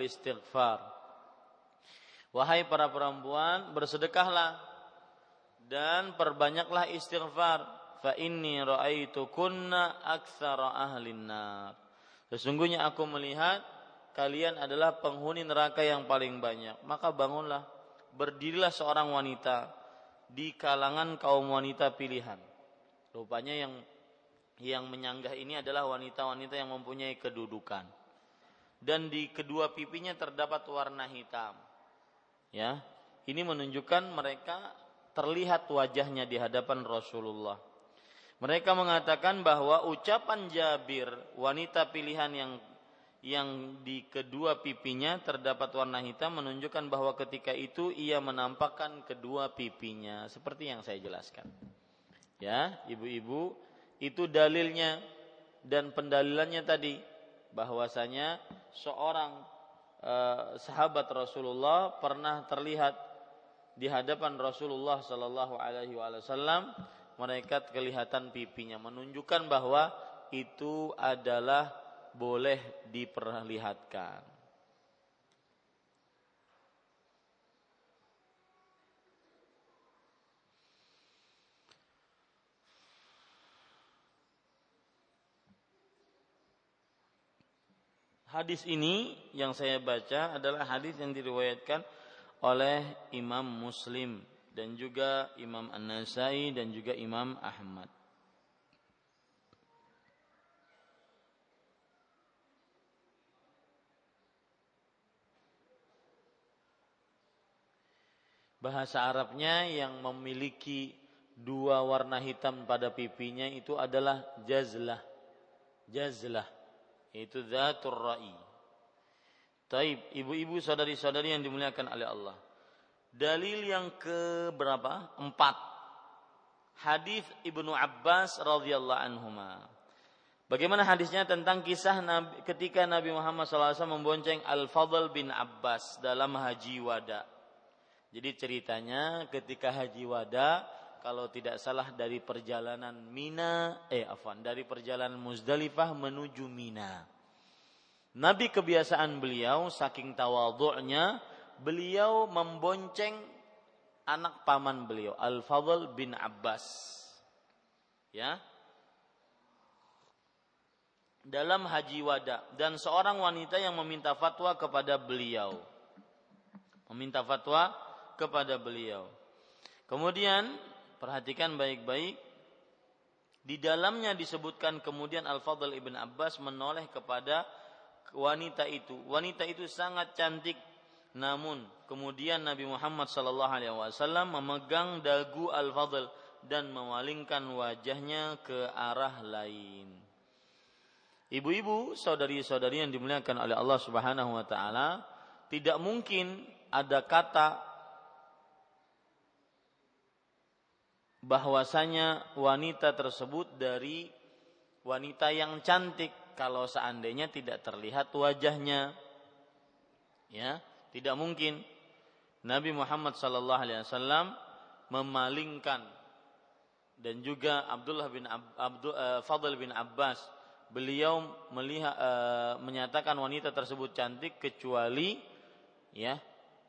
Wahai para perempuan, bersedekahlah dan perbanyaklah istighfar. Fa inni ra'aitu kunna aktsara ahlin nar Sesungguhnya aku melihat kalian adalah penghuni neraka yang paling banyak. Maka bangunlah, berdirilah seorang wanita di kalangan kaum wanita pilihan. Rupanya yang yang menyanggah ini adalah wanita-wanita yang mempunyai kedudukan. Dan di kedua pipinya terdapat warna hitam. Ya, ini menunjukkan mereka terlihat wajahnya di hadapan Rasulullah. Mereka mengatakan bahwa ucapan Jabir, wanita pilihan yang yang di kedua pipinya terdapat warna hitam menunjukkan bahwa ketika itu ia menampakkan kedua pipinya seperti yang saya jelaskan. Ya, ibu-ibu, itu dalilnya dan pendalilannya tadi bahwasanya seorang eh, sahabat Rasulullah pernah terlihat di hadapan Rasulullah Shallallahu alaihi wasallam mereka kelihatan pipinya menunjukkan bahwa itu adalah boleh diperlihatkan. Hadis ini yang saya baca adalah hadis yang diriwayatkan oleh Imam Muslim dan juga Imam An-Nasai dan juga Imam Ahmad. Bahasa Arabnya yang memiliki dua warna hitam pada pipinya itu adalah jazlah. Jazlah itu zatur ra'i. Taib, ibu-ibu saudari-saudari yang dimuliakan oleh Allah. Dalil yang ke berapa? Empat. Hadis Ibnu Abbas radhiyallahu anhuma. Bagaimana hadisnya tentang kisah Nabi, ketika Nabi Muhammad SAW membonceng Al-Fadl bin Abbas dalam haji wada. Jadi ceritanya ketika haji wada, kalau tidak salah dari perjalanan Mina, eh afan, dari perjalanan Muzdalifah menuju Mina. Nabi kebiasaan beliau saking tawadhu'nya beliau membonceng anak paman beliau Al-Fadl bin Abbas. Ya. Dalam haji wada dan seorang wanita yang meminta fatwa kepada beliau. Meminta fatwa kepada beliau. Kemudian perhatikan baik-baik di dalamnya disebutkan kemudian Al-Fadl ibn Abbas menoleh kepada wanita itu. Wanita itu sangat cantik namun kemudian Nabi Muhammad sallallahu alaihi wasallam memegang dagu Al-Fadl dan memalingkan wajahnya ke arah lain. Ibu-ibu, saudari-saudari yang dimuliakan oleh Allah Subhanahu wa taala, tidak mungkin ada kata bahwasanya wanita tersebut dari wanita yang cantik kalau seandainya tidak terlihat wajahnya. Ya, tidak mungkin Nabi Muhammad sallallahu alaihi wasallam memalingkan dan juga Abdullah bin Ab, Abdul, uh, Fadl bin Abbas beliau melihat uh, menyatakan wanita tersebut cantik kecuali ya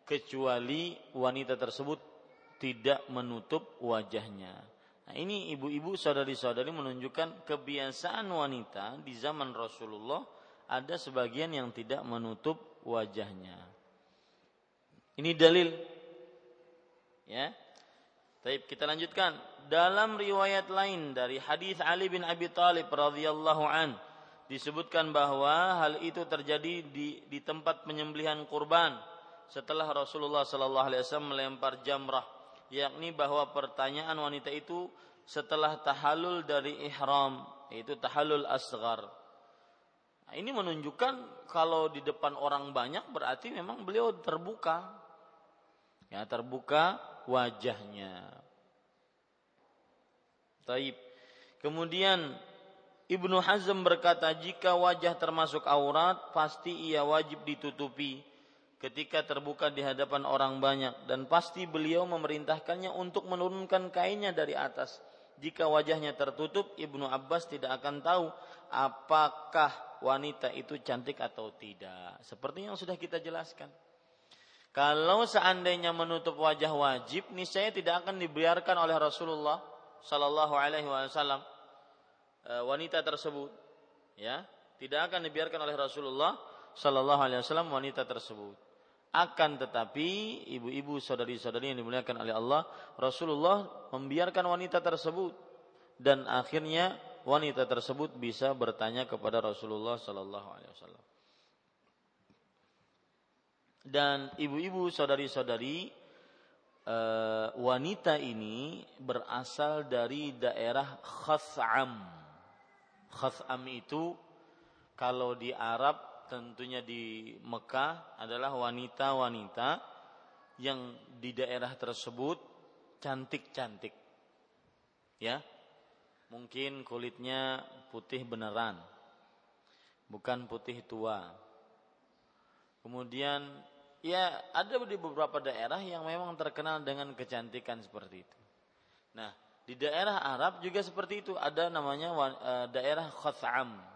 kecuali wanita tersebut tidak menutup wajahnya. Nah, ini ibu-ibu saudari-saudari menunjukkan kebiasaan wanita di zaman Rasulullah ada sebagian yang tidak menutup wajahnya. Ini dalil ya. Baik, kita lanjutkan. Dalam riwayat lain dari hadis Ali bin Abi Thalib radhiyallahu an disebutkan bahwa hal itu terjadi di di tempat penyembelihan kurban setelah Rasulullah sallallahu alaihi wasallam melempar jamrah yakni bahwa pertanyaan wanita itu setelah tahallul dari ihram yaitu tahallul asgar nah, ini menunjukkan kalau di depan orang banyak berarti memang beliau terbuka. Ya terbuka wajahnya. Taib. Kemudian Ibnu Hazm berkata jika wajah termasuk aurat pasti ia wajib ditutupi ketika terbuka di hadapan orang banyak dan pasti beliau memerintahkannya untuk menurunkan kainnya dari atas. Jika wajahnya tertutup Ibnu Abbas tidak akan tahu apakah wanita itu cantik atau tidak. Seperti yang sudah kita jelaskan. Kalau seandainya menutup wajah wajib, niscaya tidak akan dibiarkan oleh Rasulullah Sallallahu Alaihi Wasallam e, wanita tersebut, ya tidak akan dibiarkan oleh Rasulullah Sallallahu Alaihi Wasallam wanita tersebut. Akan tetapi ibu-ibu saudari-saudari yang dimuliakan oleh Allah, Rasulullah membiarkan wanita tersebut dan akhirnya wanita tersebut bisa bertanya kepada Rasulullah Sallallahu Alaihi Wasallam. Dan ibu-ibu saudari-saudari uh, wanita ini berasal dari daerah Khas'am. Khas'am itu kalau di Arab tentunya di Mekah adalah wanita-wanita yang di daerah tersebut cantik-cantik. Ya. Mungkin kulitnya putih beneran. Bukan putih tua. Kemudian ya ada di beberapa daerah yang memang terkenal dengan kecantikan seperti itu. Nah, di daerah Arab juga seperti itu ada namanya uh, daerah Khas'am.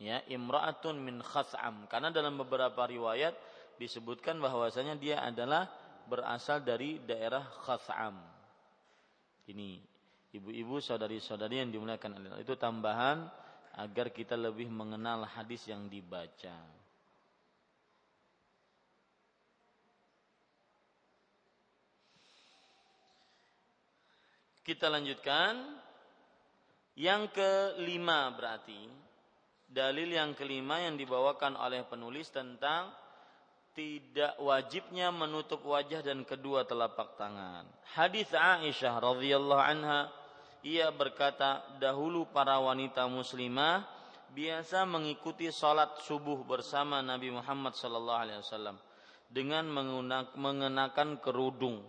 Ya, imra'atun min Khas'am karena dalam beberapa riwayat disebutkan bahwasanya dia adalah berasal dari daerah Khas'am. Ini ibu-ibu saudari-saudari yang dimuliakan Allah itu tambahan agar kita lebih mengenal hadis yang dibaca. Kita lanjutkan. Yang kelima berarti dalil yang kelima yang dibawakan oleh penulis tentang tidak wajibnya menutup wajah dan kedua telapak tangan. Hadis Aisyah radhiyallahu anha ia berkata dahulu para wanita muslimah biasa mengikuti salat subuh bersama Nabi Muhammad sallallahu alaihi wasallam dengan mengenakan kerudung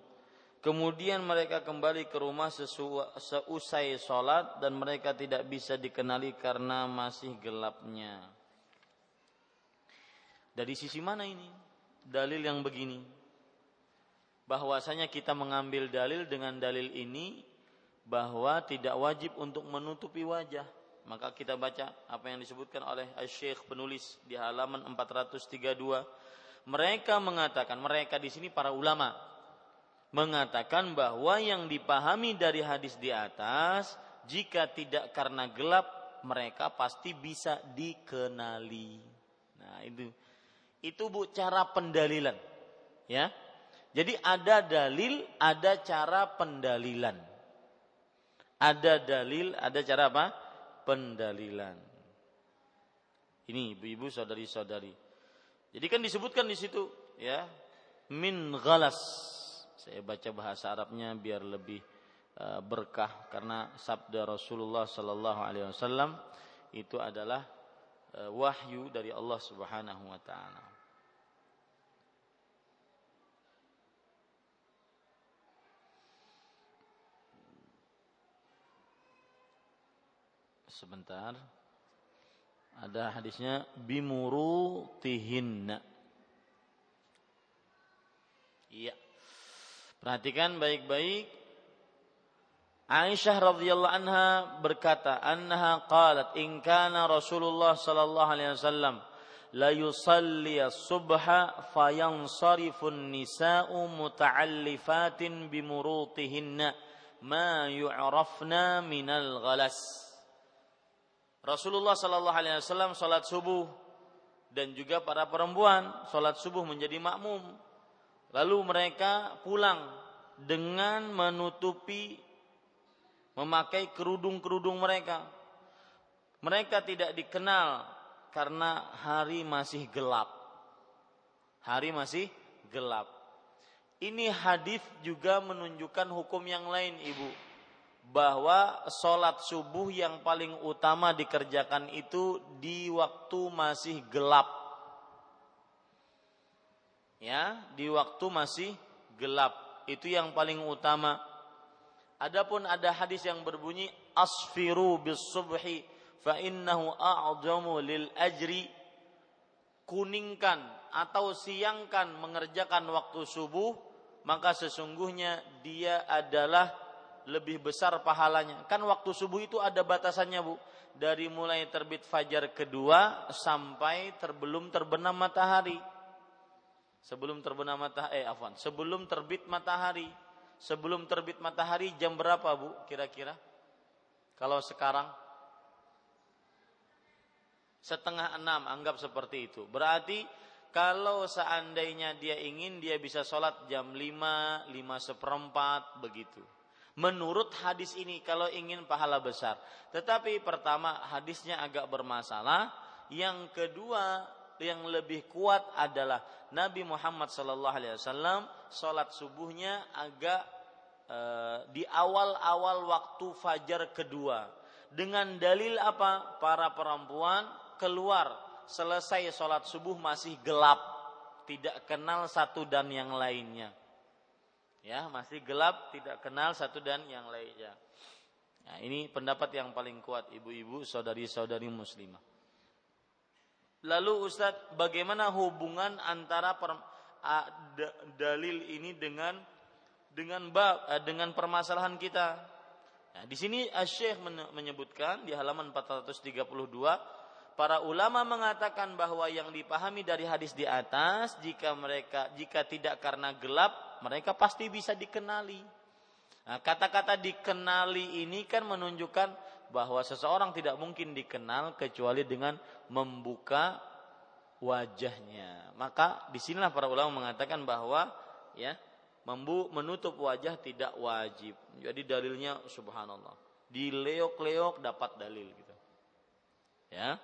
Kemudian mereka kembali ke rumah seusai sholat dan mereka tidak bisa dikenali karena masih gelapnya. Dari sisi mana ini? Dalil yang begini. Bahwasanya kita mengambil dalil dengan dalil ini bahwa tidak wajib untuk menutupi wajah. Maka kita baca apa yang disebutkan oleh Syekh penulis di halaman 432. Mereka mengatakan, mereka di sini para ulama, mengatakan bahwa yang dipahami dari hadis di atas jika tidak karena gelap mereka pasti bisa dikenali. Nah, itu itu Bu cara pendalilan. Ya. Jadi ada dalil, ada cara pendalilan. Ada dalil, ada cara apa? Pendalilan. Ini ibu-ibu saudari-saudari. Jadi kan disebutkan di situ ya, min ghalas saya baca bahasa Arabnya biar lebih uh, berkah karena sabda Rasulullah sallallahu alaihi wasallam itu adalah uh, wahyu dari Allah Subhanahu wa taala. sebentar. Ada hadisnya bimurutihinna. Iya. Perhatikan baik-baik. Aisyah radhiyallahu anha berkata, annaha qalat in kana Rasulullah sallallahu alaihi wasallam la yusalli subha fayansarifun nisa'u muta'allifatin bimurutihinna ma yu'rafna minal ghalas. Rasulullah sallallahu alaihi wasallam salat subuh dan juga para perempuan salat subuh menjadi makmum Lalu mereka pulang dengan menutupi memakai kerudung-kerudung mereka. Mereka tidak dikenal karena hari masih gelap. Hari masih gelap. Ini hadis juga menunjukkan hukum yang lain, Ibu. Bahwa sholat subuh yang paling utama dikerjakan itu di waktu masih gelap ya di waktu masih gelap. Itu yang paling utama. Adapun ada hadis yang berbunyi asfiru bis subhi fa innahu a'zamu lil ajri. Kuningkan atau siangkan mengerjakan waktu subuh maka sesungguhnya dia adalah lebih besar pahalanya. Kan waktu subuh itu ada batasannya Bu. Dari mulai terbit fajar kedua sampai terbelum terbenam matahari Sebelum terbenam matahari, eh afwan, sebelum terbit matahari. Sebelum terbit matahari jam berapa Bu kira-kira? Kalau sekarang setengah enam anggap seperti itu. Berarti kalau seandainya dia ingin dia bisa sholat jam lima, lima seperempat begitu. Menurut hadis ini kalau ingin pahala besar. Tetapi pertama hadisnya agak bermasalah. Yang kedua yang lebih kuat adalah Nabi Muhammad Sallallahu Alaihi Wasallam sholat subuhnya agak e, di awal-awal waktu fajar kedua. Dengan dalil apa? Para perempuan keluar selesai sholat subuh masih gelap tidak kenal satu dan yang lainnya. Ya masih gelap tidak kenal satu dan yang lainnya. Nah, ini pendapat yang paling kuat ibu-ibu saudari-saudari muslimah Lalu Ustadz, bagaimana hubungan antara per, a, da, dalil ini dengan dengan bab dengan permasalahan kita? Nah, di sini Syekh menyebutkan di halaman 432 para ulama mengatakan bahwa yang dipahami dari hadis di atas jika mereka jika tidak karena gelap mereka pasti bisa dikenali. Nah, kata-kata dikenali ini kan menunjukkan bahwa seseorang tidak mungkin dikenal kecuali dengan membuka wajahnya. Maka di sinilah para ulama mengatakan bahwa ya menutup wajah tidak wajib. Jadi dalilnya subhanallah. Dileok-leok dapat dalil gitu. Ya.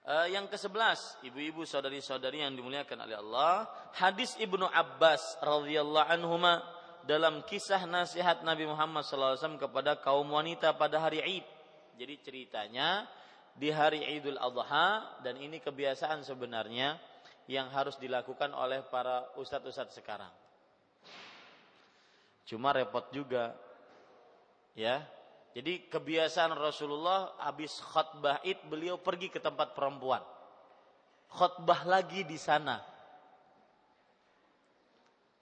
Uh, yang ke-11, ibu-ibu saudari-saudari yang dimuliakan oleh Allah, hadis Ibnu Abbas radhiyallahu anhuma dalam kisah nasihat Nabi Muhammad SAW kepada kaum wanita pada hari Id. Jadi ceritanya di hari Idul Adha dan ini kebiasaan sebenarnya yang harus dilakukan oleh para ustadz-ustadz sekarang. Cuma repot juga. Ya. Jadi kebiasaan Rasulullah habis khutbah Id beliau pergi ke tempat perempuan. Khutbah lagi di sana.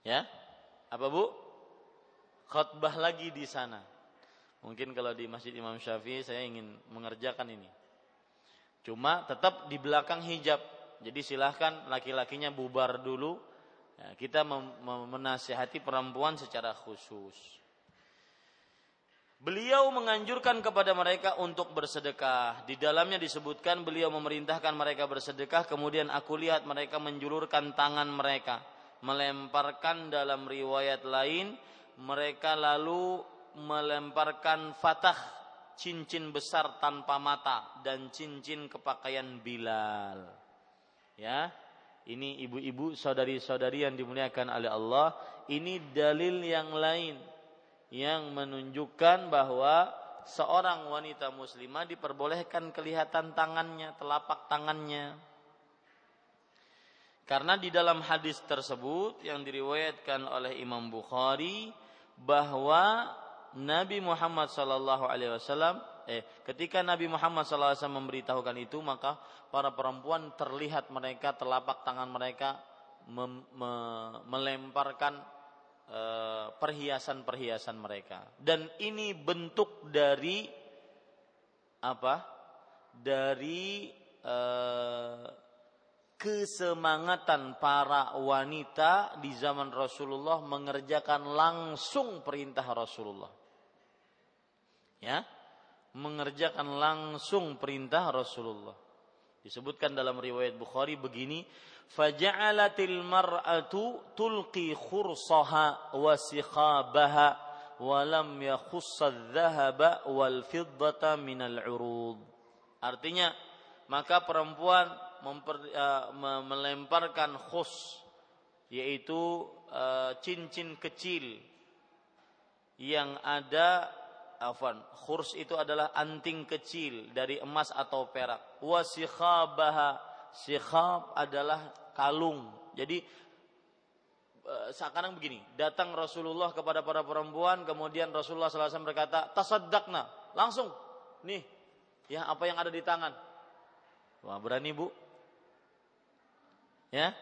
Ya. Apa Bu? Khutbah lagi di sana. Mungkin kalau di Masjid Imam Syafi'i saya ingin mengerjakan ini. Cuma tetap di belakang hijab. Jadi silahkan laki-lakinya bubar dulu. Ya, kita menasihati perempuan secara khusus. Beliau menganjurkan kepada mereka untuk bersedekah. Di dalamnya disebutkan beliau memerintahkan mereka bersedekah. Kemudian aku lihat mereka menjulurkan tangan mereka. Melemparkan dalam riwayat lain mereka lalu melemparkan fatah cincin besar tanpa mata dan cincin kepakaian Bilal. Ya. Ini ibu-ibu, saudari-saudari yang dimuliakan oleh Allah, ini dalil yang lain yang menunjukkan bahwa seorang wanita muslimah diperbolehkan kelihatan tangannya, telapak tangannya. Karena di dalam hadis tersebut yang diriwayatkan oleh Imam Bukhari bahwa Nabi Muhammad sallallahu alaihi wasallam eh ketika Nabi Muhammad SAW memberitahukan itu maka para perempuan terlihat mereka telapak tangan mereka mem, me, melemparkan eh, perhiasan-perhiasan mereka. Dan ini bentuk dari apa? Dari eh, kesemangatan para wanita di zaman Rasulullah mengerjakan langsung perintah Rasulullah. Ya, mengerjakan langsung perintah Rasulullah. Disebutkan dalam riwayat Bukhari begini, faja'alatil mar'atu tulqi khursaha wa sikhabaha wa lam yakhussa dhahaba wal fiddata minal urud. Artinya, maka perempuan memper, uh, melemparkan khus yaitu uh, cincin kecil yang ada afan khurs itu adalah anting kecil dari emas atau perak. Wasikhabaha sikhab adalah kalung. Jadi uh, sekarang begini datang Rasulullah kepada para perempuan kemudian Rasulullah SAW berkata tasaddaqna. Langsung nih ya apa yang ada di tangan? Wah berani bu Ya.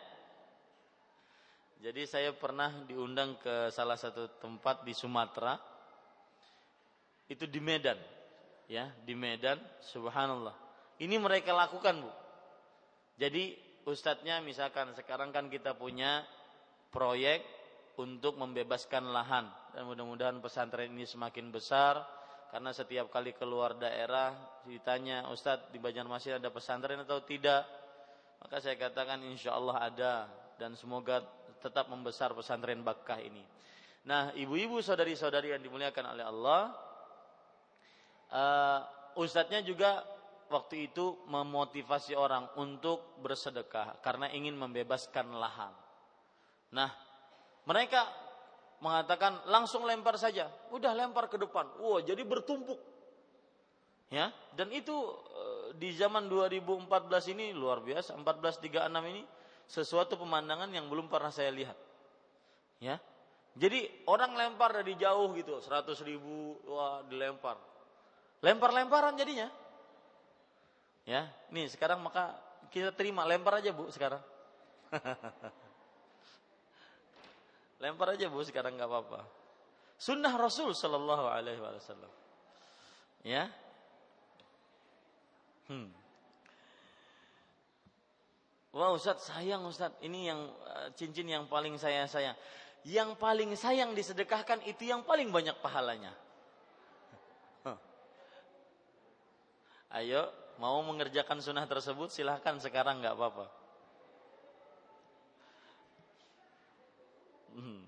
Jadi saya pernah diundang ke salah satu tempat di Sumatera. Itu di Medan. Ya, di Medan, subhanallah. Ini mereka lakukan, Bu. Jadi ustadznya misalkan sekarang kan kita punya proyek untuk membebaskan lahan dan mudah-mudahan pesantren ini semakin besar karena setiap kali keluar daerah ditanya Ustadz di Banjarmasin ada pesantren atau tidak maka saya katakan insya Allah ada dan semoga tetap membesar pesantren Bakkah ini. Nah, ibu-ibu saudari-saudari yang dimuliakan oleh Allah, uh, ustadznya juga waktu itu memotivasi orang untuk bersedekah karena ingin membebaskan lahan. Nah, mereka mengatakan langsung lempar saja, udah lempar ke depan. Wah, jadi bertumpuk. Ya, dan itu di zaman 2014 ini luar biasa 1436 ini sesuatu pemandangan yang belum pernah saya lihat. Ya. Jadi orang lempar dari jauh gitu 100 ribu wah dilempar. Lempar-lemparan jadinya. Ya nih sekarang maka kita terima lempar aja bu sekarang. Lempar aja bu sekarang nggak apa-apa. Sunnah Rasul Shallallahu Alaihi Wasallam. Ya Hmm. Wah Ustadz sayang Ustadz ini yang uh, cincin yang paling saya sayang. Yang paling sayang disedekahkan itu yang paling banyak pahalanya. Huh. Ayo mau mengerjakan sunnah tersebut silahkan sekarang nggak apa-apa. Hmm.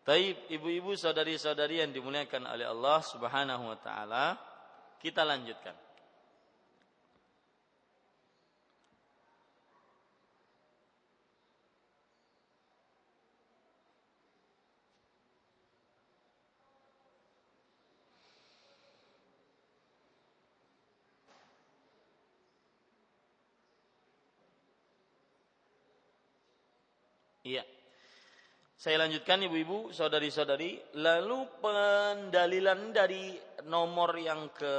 Taib ibu-ibu saudari-saudari yang dimuliakan oleh Allah Subhanahu wa taala, kita lanjutkan. Iya. Saya lanjutkan ibu-ibu, saudari-saudari. Lalu pendalilan dari nomor yang ke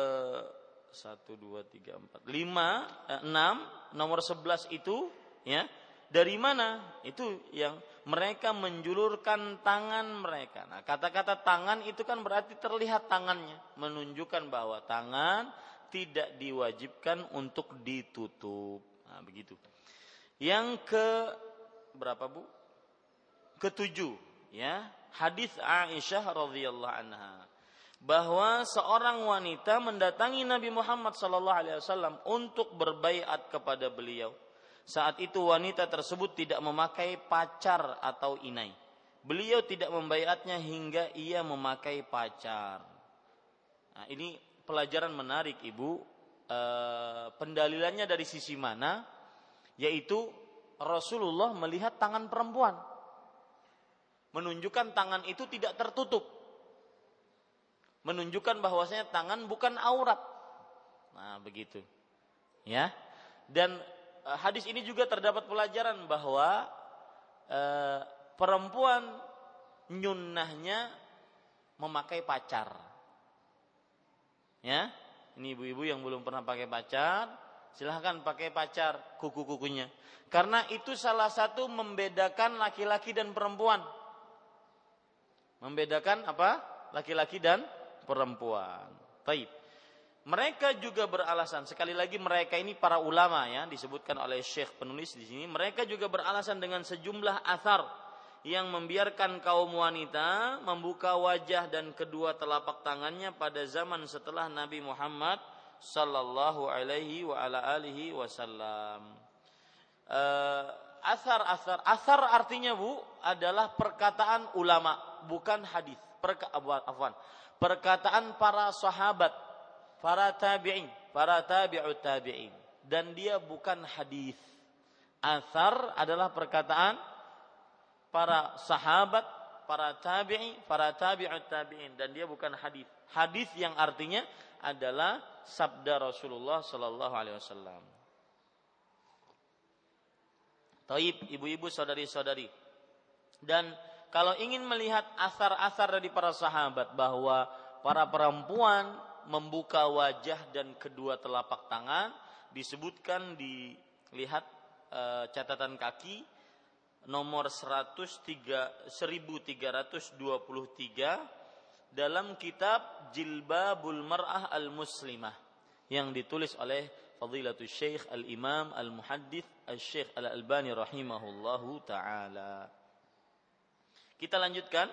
1, 2, 3, 4, 5, 6, nomor 11 itu ya dari mana? Itu yang mereka menjulurkan tangan mereka. Nah, kata-kata tangan itu kan berarti terlihat tangannya, menunjukkan bahwa tangan tidak diwajibkan untuk ditutup. Nah, begitu. Yang ke berapa, Bu? Ketujuh ya hadis Aisyah radhiyallahu anha bahwa seorang wanita mendatangi Nabi Muhammad sallallahu alaihi wasallam untuk berbaiat kepada beliau. Saat itu wanita tersebut tidak memakai pacar atau inai. Beliau tidak membaiatnya hingga ia memakai pacar. Nah, ini pelajaran menarik Ibu. E, pendalilannya dari sisi mana? Yaitu Rasulullah melihat tangan perempuan menunjukkan tangan itu tidak tertutup. Menunjukkan bahwasanya tangan bukan aurat. Nah, begitu. Ya. Dan e, hadis ini juga terdapat pelajaran bahwa e, perempuan nyunnahnya memakai pacar. Ya. Ini ibu-ibu yang belum pernah pakai pacar, silahkan pakai pacar kuku-kukunya. Karena itu salah satu membedakan laki-laki dan perempuan. Membedakan apa? Laki-laki dan perempuan. Taib. Mereka juga beralasan, sekali lagi mereka ini para ulama ya, disebutkan oleh Syekh penulis di sini, mereka juga beralasan dengan sejumlah athar yang membiarkan kaum wanita membuka wajah dan kedua telapak tangannya pada zaman setelah Nabi Muhammad sallallahu alaihi wa ala alihi wasallam. Uh, asar asar asar artinya Bu adalah perkataan ulama, bukan hadis. Perka, afwan. Perkataan para sahabat, para tabi'in, para tabi'ut tabi'in dan dia bukan hadis. Asar adalah perkataan para sahabat, para tabi'i, para tabi'ut tabi'in dan dia bukan hadis. Hadis yang artinya adalah sabda Rasulullah Sallallahu Alaihi Wasallam. Taib, ibu-ibu, saudari-saudari. Dan kalau ingin melihat asar-asar dari para sahabat bahwa para perempuan membuka wajah dan kedua telapak tangan disebutkan dilihat e, catatan kaki nomor 103, 1323 dalam kitab Jilbabul Mar'ah Al-Muslimah yang ditulis oleh Fadilatul Syekh Al-Imam Al-Muhaddith Al-Syekh Al-Albani rahimahullahu taala. Kita lanjutkan.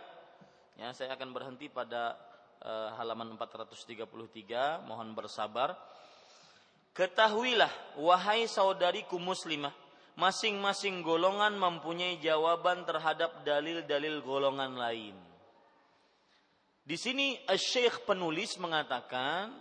Ya, saya akan berhenti pada uh, halaman 433. Mohon bersabar. Ketahuilah wahai saudariku muslimah, masing-masing golongan mempunyai jawaban terhadap dalil-dalil golongan lain. Di sini Syekh penulis mengatakan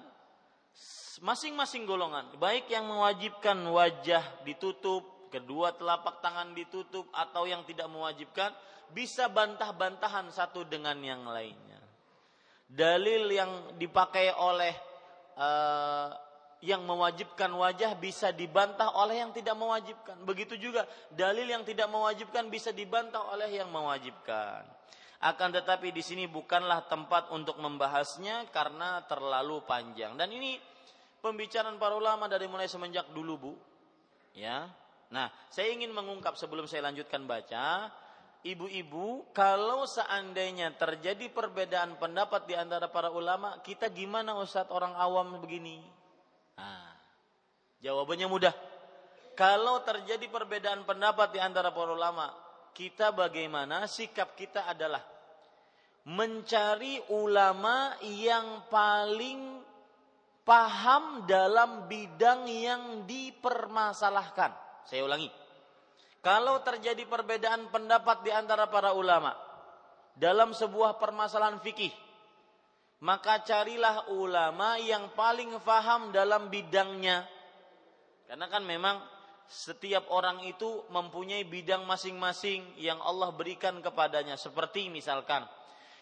masing-masing golongan, baik yang mewajibkan wajah ditutup, kedua telapak tangan ditutup atau yang tidak mewajibkan, bisa bantah-bantahan satu dengan yang lainnya. Dalil yang dipakai oleh uh, yang mewajibkan wajah bisa dibantah oleh yang tidak mewajibkan. Begitu juga dalil yang tidak mewajibkan bisa dibantah oleh yang mewajibkan. Akan tetapi di sini bukanlah tempat untuk membahasnya karena terlalu panjang. Dan ini pembicaraan para ulama dari mulai semenjak dulu, Bu. Ya. Nah, saya ingin mengungkap sebelum saya lanjutkan baca, ibu-ibu, kalau seandainya terjadi perbedaan pendapat di antara para ulama, kita gimana Ustadz orang awam begini? Nah, jawabannya mudah. Kalau terjadi perbedaan pendapat di antara para ulama, kita bagaimana sikap kita adalah mencari ulama yang paling paham dalam bidang yang dipermasalahkan. Saya ulangi. Kalau terjadi perbedaan pendapat di antara para ulama dalam sebuah permasalahan fikih, maka carilah ulama yang paling paham dalam bidangnya. Karena kan memang setiap orang itu mempunyai bidang masing-masing yang Allah berikan kepadanya. Seperti misalkan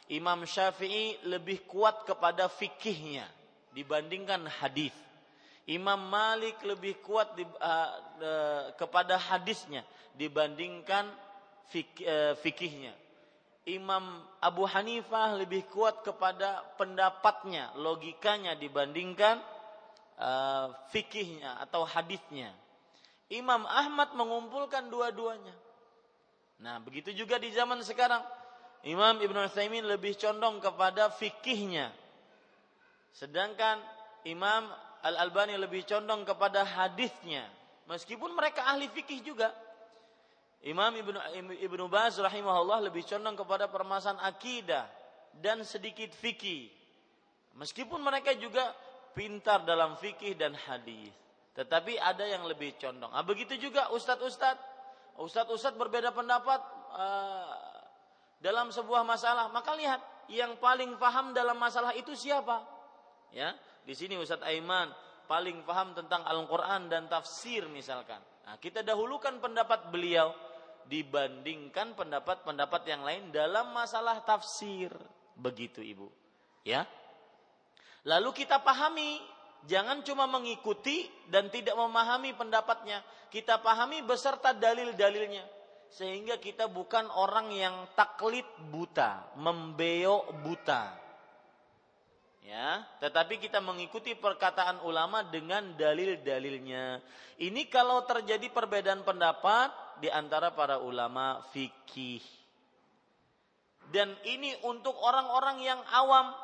Imam Syafi'i lebih kuat kepada fikihnya dibandingkan hadis. Imam Malik lebih kuat di, uh, uh, kepada hadisnya dibandingkan fik, uh, fikihnya. Imam Abu Hanifah lebih kuat kepada pendapatnya, logikanya dibandingkan uh, fikihnya atau hadisnya. Imam Ahmad mengumpulkan dua-duanya. Nah, begitu juga di zaman sekarang. Imam Ibn Utsaimin lebih condong kepada fikihnya. Sedangkan Imam Al-Albani lebih condong kepada hadisnya. Meskipun mereka ahli fikih juga. Imam Ibnu Ibnu Baz rahimahullah lebih condong kepada permasalahan akidah dan sedikit fikih. Meskipun mereka juga pintar dalam fikih dan hadis. Tetapi ada yang lebih condong. Nah, begitu juga ustadz-ustadz. Ustadz-ustadz berbeda pendapat uh, dalam sebuah masalah. Maka lihat, yang paling paham dalam masalah itu siapa? Ya, di sini Ustadz Aiman paling paham tentang Al-Quran dan tafsir misalkan. Nah, kita dahulukan pendapat beliau dibandingkan pendapat-pendapat yang lain dalam masalah tafsir. Begitu Ibu. Ya. Lalu kita pahami Jangan cuma mengikuti dan tidak memahami pendapatnya. Kita pahami beserta dalil-dalilnya. Sehingga kita bukan orang yang taklid buta, membeok buta. Ya, tetapi kita mengikuti perkataan ulama dengan dalil-dalilnya. Ini kalau terjadi perbedaan pendapat di antara para ulama fikih. Dan ini untuk orang-orang yang awam,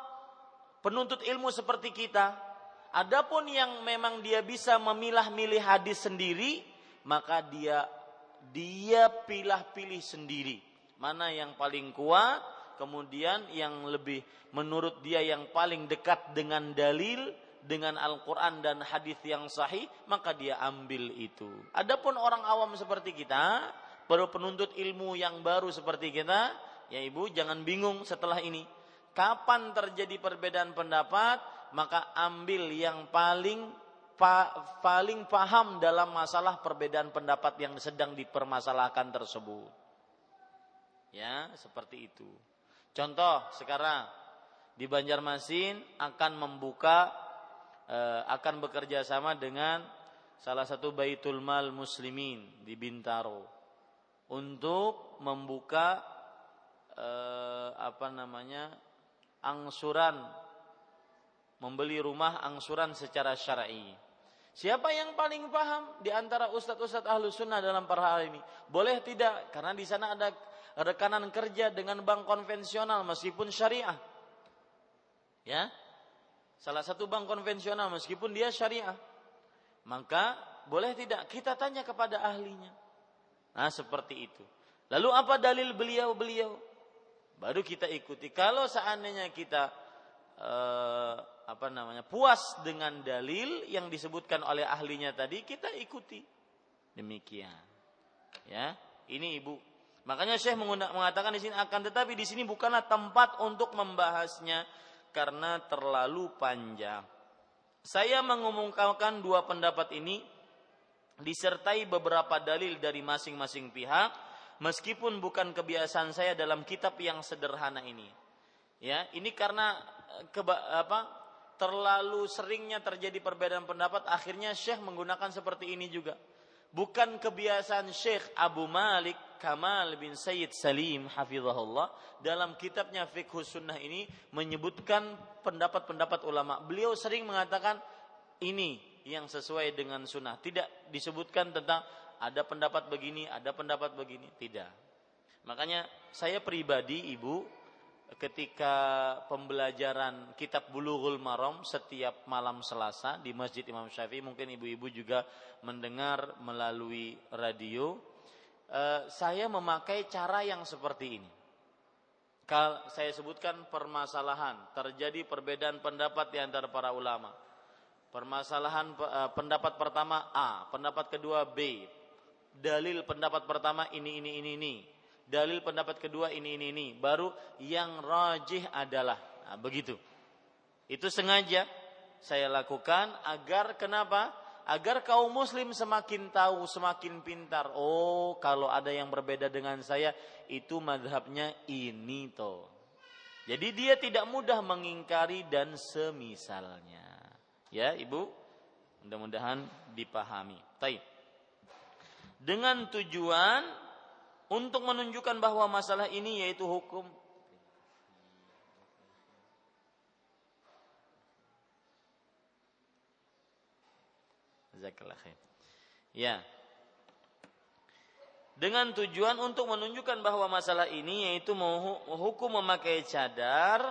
penuntut ilmu seperti kita. Adapun yang memang dia bisa memilah-milih hadis sendiri, maka dia dia pilah-pilih sendiri. Mana yang paling kuat, kemudian yang lebih menurut dia yang paling dekat dengan dalil dengan Al-Quran dan hadis yang sahih, maka dia ambil itu. Adapun orang awam seperti kita, baru penuntut ilmu yang baru seperti kita, ya ibu jangan bingung setelah ini. Kapan terjadi perbedaan pendapat, maka ambil yang paling pa, paling paham dalam masalah perbedaan pendapat yang sedang dipermasalahkan tersebut. Ya, seperti itu. Contoh sekarang di Banjarmasin akan membuka eh, akan bekerja sama dengan salah satu Baitul Mal Muslimin di Bintaro untuk membuka eh, apa namanya angsuran membeli rumah angsuran secara syar'i. Siapa yang paling paham di antara ustadz-ustadz ahlu sunnah dalam perhal ini? Boleh tidak? Karena di sana ada rekanan kerja dengan bank konvensional meskipun syariah. Ya. Salah satu bank konvensional meskipun dia syariah. Maka boleh tidak kita tanya kepada ahlinya. Nah, seperti itu. Lalu apa dalil beliau-beliau? Baru kita ikuti. Kalau seandainya kita eh, apa namanya? puas dengan dalil yang disebutkan oleh ahlinya tadi, kita ikuti. Demikian. Ya, ini Ibu Makanya Syekh mengatakan di sini akan tetapi di sini bukanlah tempat untuk membahasnya karena terlalu panjang. Saya mengumumkan dua pendapat ini disertai beberapa dalil dari masing-masing pihak meskipun bukan kebiasaan saya dalam kitab yang sederhana ini. Ya, ini karena eh, keba, apa terlalu seringnya terjadi perbedaan pendapat akhirnya Syekh menggunakan seperti ini juga bukan kebiasaan Syekh Abu Malik Kamal bin Sayyid Salim hafizahullah dalam kitabnya Fiqh Sunnah ini menyebutkan pendapat-pendapat ulama. Beliau sering mengatakan ini yang sesuai dengan sunnah. Tidak disebutkan tentang ada pendapat begini, ada pendapat begini. Tidak. Makanya saya pribadi ibu ketika pembelajaran kitab Bulughul Maram setiap malam Selasa di Masjid Imam Syafi'i mungkin ibu-ibu juga mendengar melalui radio saya memakai cara yang seperti ini. Kalau saya sebutkan permasalahan terjadi perbedaan pendapat di antara para ulama. Permasalahan eh, pendapat pertama A, pendapat kedua B. Dalil pendapat pertama ini ini ini ini dalil pendapat kedua ini ini ini baru yang rajih adalah nah, begitu itu sengaja saya lakukan agar kenapa agar kaum muslim semakin tahu semakin pintar. Oh kalau ada yang berbeda dengan saya itu madhabnya ini toh. Jadi dia tidak mudah mengingkari dan semisalnya. Ya ibu? Mudah-mudahan dipahami. Taib. dengan tujuan untuk menunjukkan bahwa masalah ini yaitu hukum Ya. Dengan tujuan untuk menunjukkan bahwa masalah ini yaitu hukum memakai cadar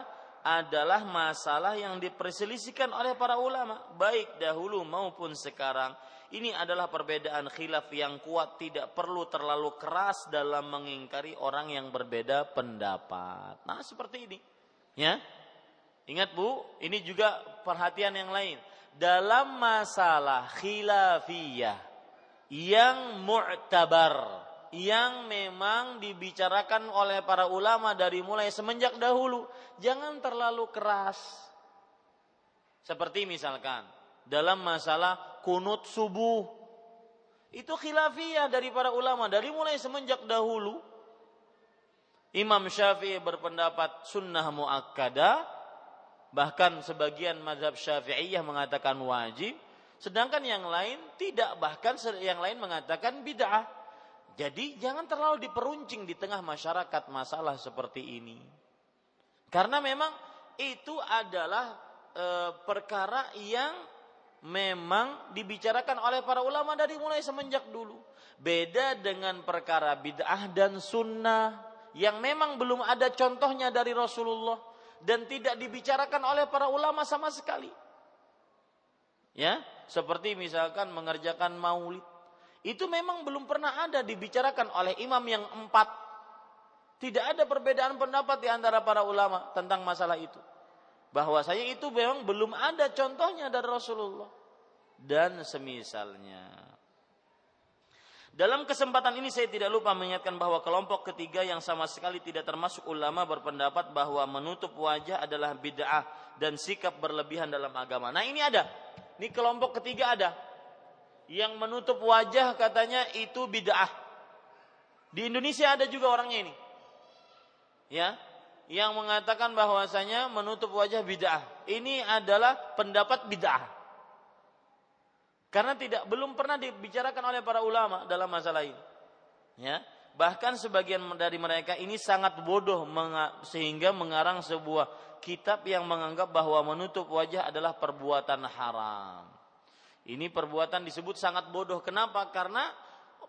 adalah masalah yang diperselisihkan oleh para ulama baik dahulu maupun sekarang ini adalah perbedaan khilaf yang kuat, tidak perlu terlalu keras dalam mengingkari orang yang berbeda pendapat. Nah, seperti ini. Ya. Ingat Bu, ini juga perhatian yang lain. Dalam masalah khilafiyah yang mu'tabar, yang memang dibicarakan oleh para ulama dari mulai semenjak dahulu, jangan terlalu keras. Seperti misalkan dalam masalah kunut subuh. Itu khilafiyah dari para ulama dari mulai semenjak dahulu. Imam Syafi'i berpendapat sunnah muakkada, bahkan sebagian mazhab Syafi'iyah mengatakan wajib, sedangkan yang lain tidak, bahkan yang lain mengatakan bid'ah. Jadi jangan terlalu diperuncing di tengah masyarakat masalah seperti ini. Karena memang itu adalah e, perkara yang memang dibicarakan oleh para ulama dari mulai semenjak dulu. Beda dengan perkara bid'ah dan sunnah yang memang belum ada contohnya dari Rasulullah dan tidak dibicarakan oleh para ulama sama sekali. Ya, seperti misalkan mengerjakan maulid. Itu memang belum pernah ada dibicarakan oleh imam yang empat. Tidak ada perbedaan pendapat di antara para ulama tentang masalah itu bahwasanya itu memang belum ada contohnya dari Rasulullah dan semisalnya. Dalam kesempatan ini saya tidak lupa mengingatkan bahwa kelompok ketiga yang sama sekali tidak termasuk ulama berpendapat bahwa menutup wajah adalah bid'ah dan sikap berlebihan dalam agama. Nah ini ada, ini kelompok ketiga ada yang menutup wajah katanya itu bid'ah. Di Indonesia ada juga orangnya ini. Ya, yang mengatakan bahwasanya menutup wajah bid'ah. Ini adalah pendapat bid'ah. Karena tidak belum pernah dibicarakan oleh para ulama dalam masalah ini. Ya, bahkan sebagian dari mereka ini sangat bodoh sehingga mengarang sebuah kitab yang menganggap bahwa menutup wajah adalah perbuatan haram. Ini perbuatan disebut sangat bodoh. Kenapa? Karena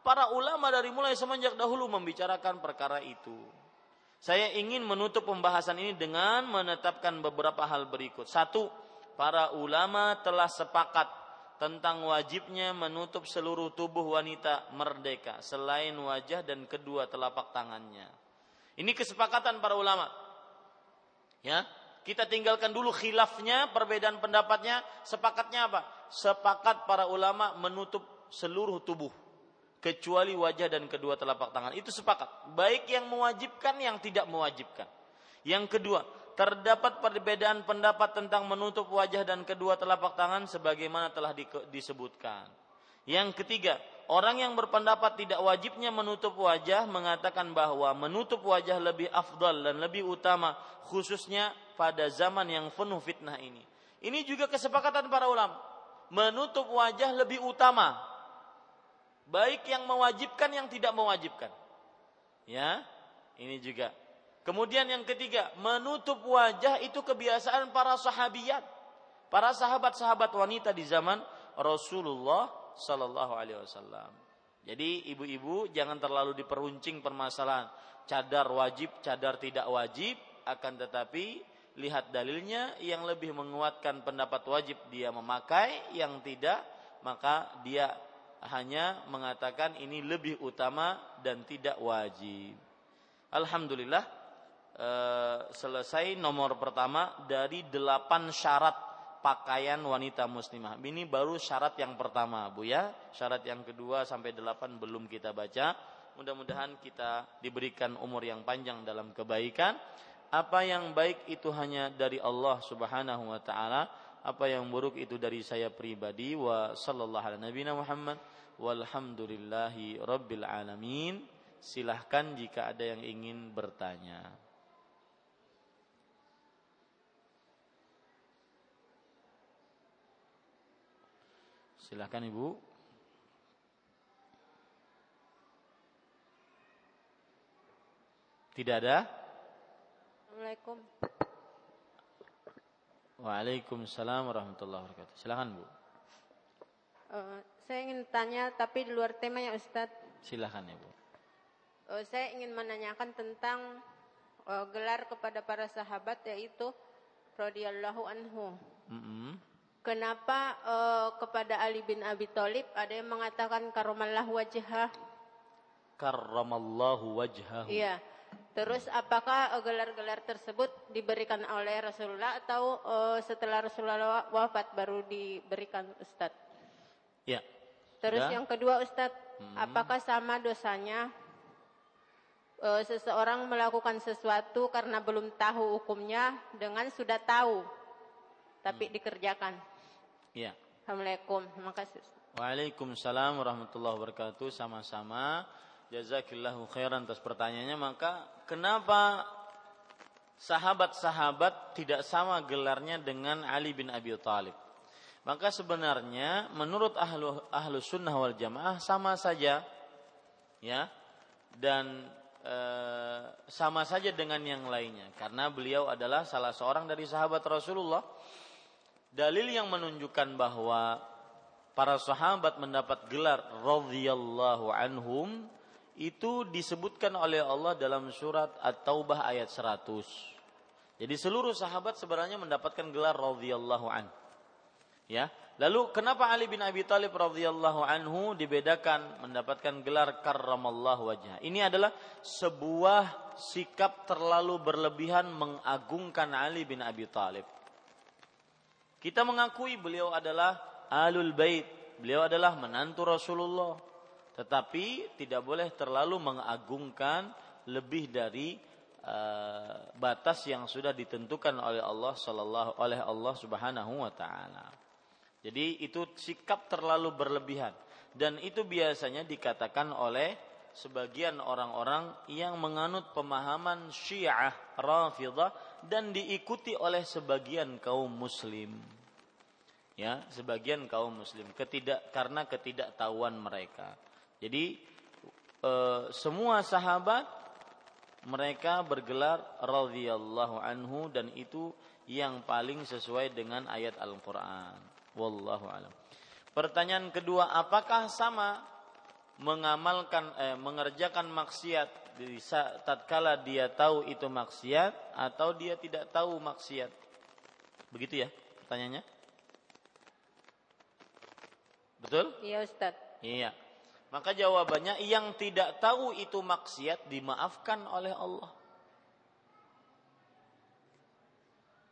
para ulama dari mulai semenjak dahulu membicarakan perkara itu. Saya ingin menutup pembahasan ini dengan menetapkan beberapa hal berikut. Satu, para ulama telah sepakat tentang wajibnya menutup seluruh tubuh wanita merdeka selain wajah dan kedua telapak tangannya. Ini kesepakatan para ulama. Ya, kita tinggalkan dulu khilafnya, perbedaan pendapatnya, sepakatnya apa? Sepakat para ulama menutup seluruh tubuh kecuali wajah dan kedua telapak tangan. Itu sepakat. Baik yang mewajibkan yang tidak mewajibkan. Yang kedua, terdapat perbedaan pendapat tentang menutup wajah dan kedua telapak tangan sebagaimana telah disebutkan. Yang ketiga, orang yang berpendapat tidak wajibnya menutup wajah mengatakan bahwa menutup wajah lebih afdal dan lebih utama khususnya pada zaman yang penuh fitnah ini. Ini juga kesepakatan para ulama. Menutup wajah lebih utama baik yang mewajibkan yang tidak mewajibkan. Ya, ini juga. Kemudian yang ketiga, menutup wajah itu kebiasaan para sahabiat, para sahabat-sahabat wanita di zaman Rasulullah Sallallahu Alaihi Wasallam. Jadi ibu-ibu jangan terlalu diperuncing permasalahan cadar wajib, cadar tidak wajib, akan tetapi lihat dalilnya yang lebih menguatkan pendapat wajib dia memakai, yang tidak maka dia hanya mengatakan ini lebih utama dan tidak wajib. Alhamdulillah eh, selesai nomor pertama dari delapan syarat pakaian wanita muslimah. Ini baru syarat yang pertama, Bu ya. Syarat yang kedua sampai delapan belum kita baca. Mudah-mudahan kita diberikan umur yang panjang dalam kebaikan. Apa yang baik itu hanya dari Allah Subhanahu wa taala apa yang buruk itu dari saya pribadi wa sallallahu ala nabiyina Muhammad walhamdulillahi rabbil alamin silahkan jika ada yang ingin bertanya silahkan ibu tidak ada Assalamualaikum Waalaikumsalam warahmatullahi wabarakatuh. Silakan Bu. Uh, saya ingin tanya tapi di luar tema ya Ustadz. Silakan ya Bu. Uh, saya ingin menanyakan tentang uh, gelar kepada para sahabat yaitu radhiyallahu anhu. Mm -hmm. Kenapa uh, kepada Ali bin Abi Thalib ada yang mengatakan karamallahu wajhah? Karamallahu wajhahu. Iya. Terus apakah eh, gelar-gelar tersebut diberikan oleh Rasulullah atau uh, setelah Rasulullah wafat baru diberikan Ustadz? Ya. Terus yang kedua Ustadz, hmm. apakah sama dosanya uh, seseorang melakukan sesuatu karena belum tahu hukumnya dengan sudah tahu tapi hmm. dikerjakan? Ya. Assalamualaikum. Terima kasih. Waalaikumsalam warahmatullahi wabarakatuh. Sama-sama. Jazakillahu khairan atas pertanyaannya maka kenapa sahabat-sahabat tidak sama gelarnya dengan Ali bin Abi Thalib? Maka sebenarnya menurut ahlu, ahlu sunnah wal jamaah sama saja ya dan e, sama saja dengan yang lainnya karena beliau adalah salah seorang dari sahabat Rasulullah dalil yang menunjukkan bahwa para sahabat mendapat gelar radhiyallahu anhum itu disebutkan oleh Allah dalam surat At-Taubah ayat 100. Jadi seluruh sahabat sebenarnya mendapatkan gelar radhiyallahu an. Ya. Lalu kenapa Ali bin Abi Thalib radhiyallahu anhu dibedakan mendapatkan gelar karramallahu wajah? Ini adalah sebuah sikap terlalu berlebihan mengagungkan Ali bin Abi Thalib. Kita mengakui beliau adalah alul bait, beliau adalah menantu Rasulullah. Tetapi tidak boleh terlalu mengagungkan lebih dari uh, batas yang sudah ditentukan oleh Allah sallallahu oleh Allah Subhanahu wa taala. Jadi itu sikap terlalu berlebihan dan itu biasanya dikatakan oleh sebagian orang-orang yang menganut pemahaman Syiah Rafidah dan diikuti oleh sebagian kaum muslim. Ya, sebagian kaum muslim ketidak karena ketidaktahuan mereka. Jadi e, semua sahabat mereka bergelar radhiyallahu anhu dan itu yang paling sesuai dengan ayat Al-Qur'an. Wallahu alam. Pertanyaan kedua, apakah sama mengamalkan eh, mengerjakan maksiat di tatkala dia tahu itu maksiat atau dia tidak tahu maksiat? Begitu ya pertanyaannya? Betul? Iya, Ustaz. Iya. Maka jawabannya yang tidak tahu itu maksiat dimaafkan oleh Allah.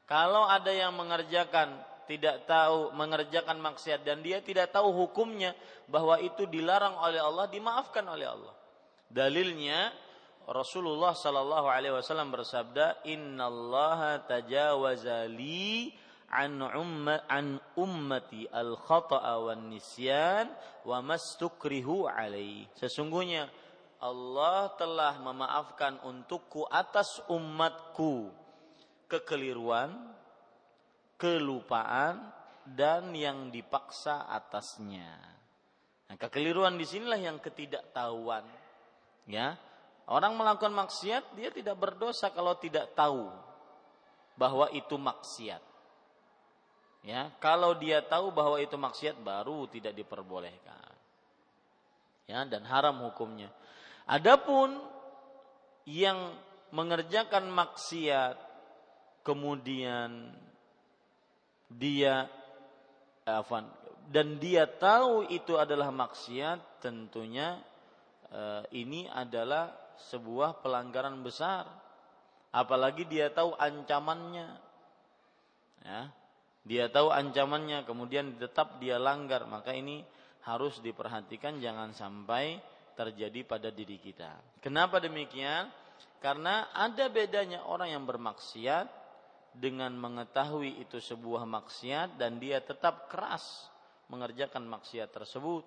Kalau ada yang mengerjakan tidak tahu mengerjakan maksiat dan dia tidak tahu hukumnya bahwa itu dilarang oleh Allah dimaafkan oleh Allah. Dalilnya Rasulullah Shallallahu Alaihi Wasallam bersabda, Innallaha tajawaza li an umma an ummati al khata'a wan nisyan wa mastukrihu alaihi. Sesungguhnya Allah telah memaafkan untukku atas umatku kekeliruan, kelupaan dan yang dipaksa atasnya. Nah, kekeliruan di sinilah yang ketidaktahuan. Ya, orang melakukan maksiat dia tidak berdosa kalau tidak tahu bahwa itu maksiat. Ya, kalau dia tahu bahwa itu maksiat baru tidak diperbolehkan. Ya, dan haram hukumnya. Adapun yang mengerjakan maksiat kemudian dia afan dan dia tahu itu adalah maksiat tentunya eh, ini adalah sebuah pelanggaran besar. Apalagi dia tahu ancamannya. Ya dia tahu ancamannya kemudian tetap dia langgar. Maka ini harus diperhatikan jangan sampai terjadi pada diri kita. Kenapa demikian? Karena ada bedanya orang yang bermaksiat dengan mengetahui itu sebuah maksiat dan dia tetap keras mengerjakan maksiat tersebut.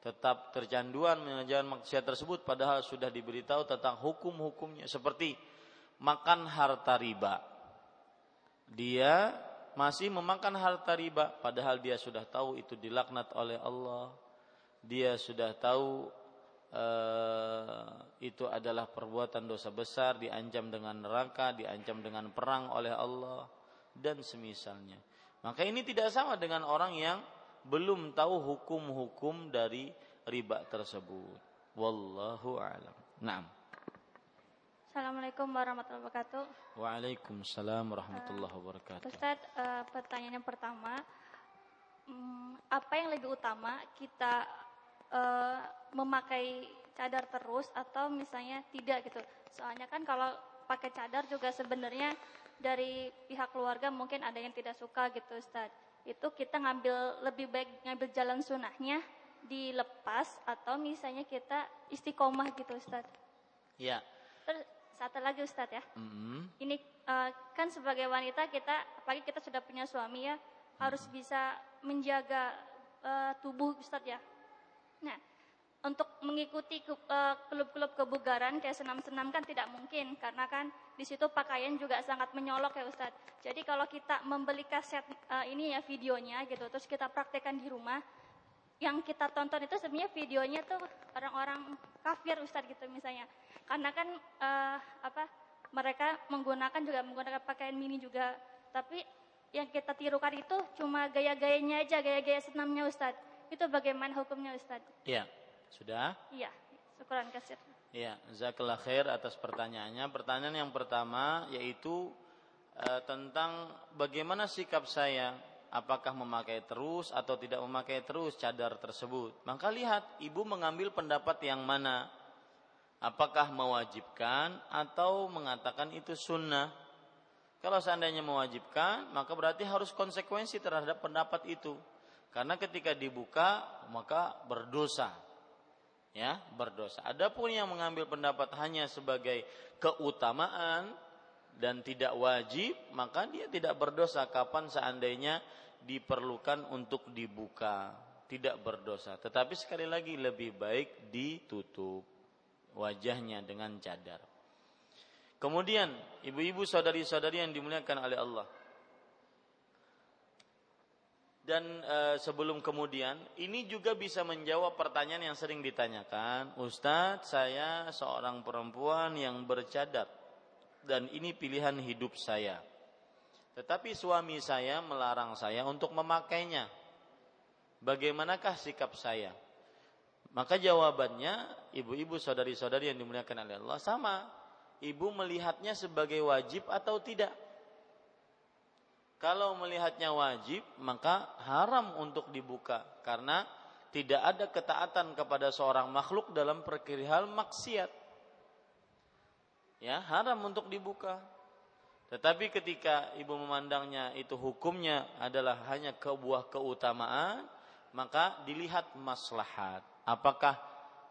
Tetap tercanduan mengerjakan maksiat tersebut padahal sudah diberitahu tentang hukum-hukumnya seperti makan harta riba. Dia masih memakan harta riba padahal dia sudah tahu itu dilaknat oleh Allah. Dia sudah tahu Eh, itu adalah perbuatan dosa besar, diancam dengan neraka, diancam dengan perang oleh Allah dan semisalnya. Maka ini tidak sama dengan orang yang belum tahu hukum-hukum dari riba tersebut. Wallahu a'lam. Naam. Assalamualaikum warahmatullahi wabarakatuh. Waalaikumsalam warahmatullahi wabarakatuh. Ustaz, uh, pertanyaan yang pertama, um, apa yang lebih utama kita uh, memakai cadar terus atau misalnya tidak gitu. Soalnya kan kalau pakai cadar juga sebenarnya dari pihak keluarga mungkin ada yang tidak suka gitu Ustaz. Itu kita ngambil lebih baik ngambil jalan sunnahnya dilepas atau misalnya kita istiqomah gitu Ustaz. Iya. Terus satu lagi Ustaz ya. Mm-hmm. Ini uh, kan sebagai wanita kita apalagi kita sudah punya suami ya harus bisa menjaga uh, tubuh Ustaz ya. Nah, untuk mengikuti eh, klub-klub kebugaran kayak senam-senam kan tidak mungkin karena kan di situ pakaian juga sangat menyolok ya Ustadz. Jadi kalau kita membeli kaset uh, ini ya videonya gitu terus kita praktekkan di rumah yang kita tonton itu sebenarnya videonya tuh orang-orang kafir Ustadz gitu misalnya. Karena kan uh, apa mereka menggunakan juga menggunakan pakaian mini juga tapi yang kita tirukan itu cuma gaya-gayanya aja, gaya-gaya senamnya Ustadz. Itu bagaimana hukumnya Ustadz? Iya, sudah? Iya, syukuran kasir. Iya, zakallah khair atas pertanyaannya. Pertanyaan yang pertama yaitu e, tentang bagaimana sikap saya apakah memakai terus atau tidak memakai terus cadar tersebut. Maka lihat ibu mengambil pendapat yang mana. Apakah mewajibkan atau mengatakan itu sunnah. Kalau seandainya mewajibkan, maka berarti harus konsekuensi terhadap pendapat itu. Karena ketika dibuka, maka berdosa. Ya, berdosa. Adapun yang mengambil pendapat hanya sebagai keutamaan dan tidak wajib, maka dia tidak berdosa kapan seandainya diperlukan untuk dibuka. Tidak berdosa. Tetapi sekali lagi lebih baik ditutup wajahnya dengan cadar. Kemudian ibu-ibu saudari-saudari yang dimuliakan oleh Allah. Dan e, sebelum kemudian ini juga bisa menjawab pertanyaan yang sering ditanyakan, Ustadz saya seorang perempuan yang bercadar dan ini pilihan hidup saya. Tetapi suami saya melarang saya untuk memakainya. Bagaimanakah sikap saya? Maka jawabannya ibu-ibu saudari-saudari yang dimuliakan oleh Allah sama ibu melihatnya sebagai wajib atau tidak? Kalau melihatnya wajib, maka haram untuk dibuka karena tidak ada ketaatan kepada seorang makhluk dalam perkirihal maksiat. Ya, haram untuk dibuka. Tetapi ketika ibu memandangnya itu hukumnya adalah hanya kebuah keutamaan, maka dilihat maslahat. Apakah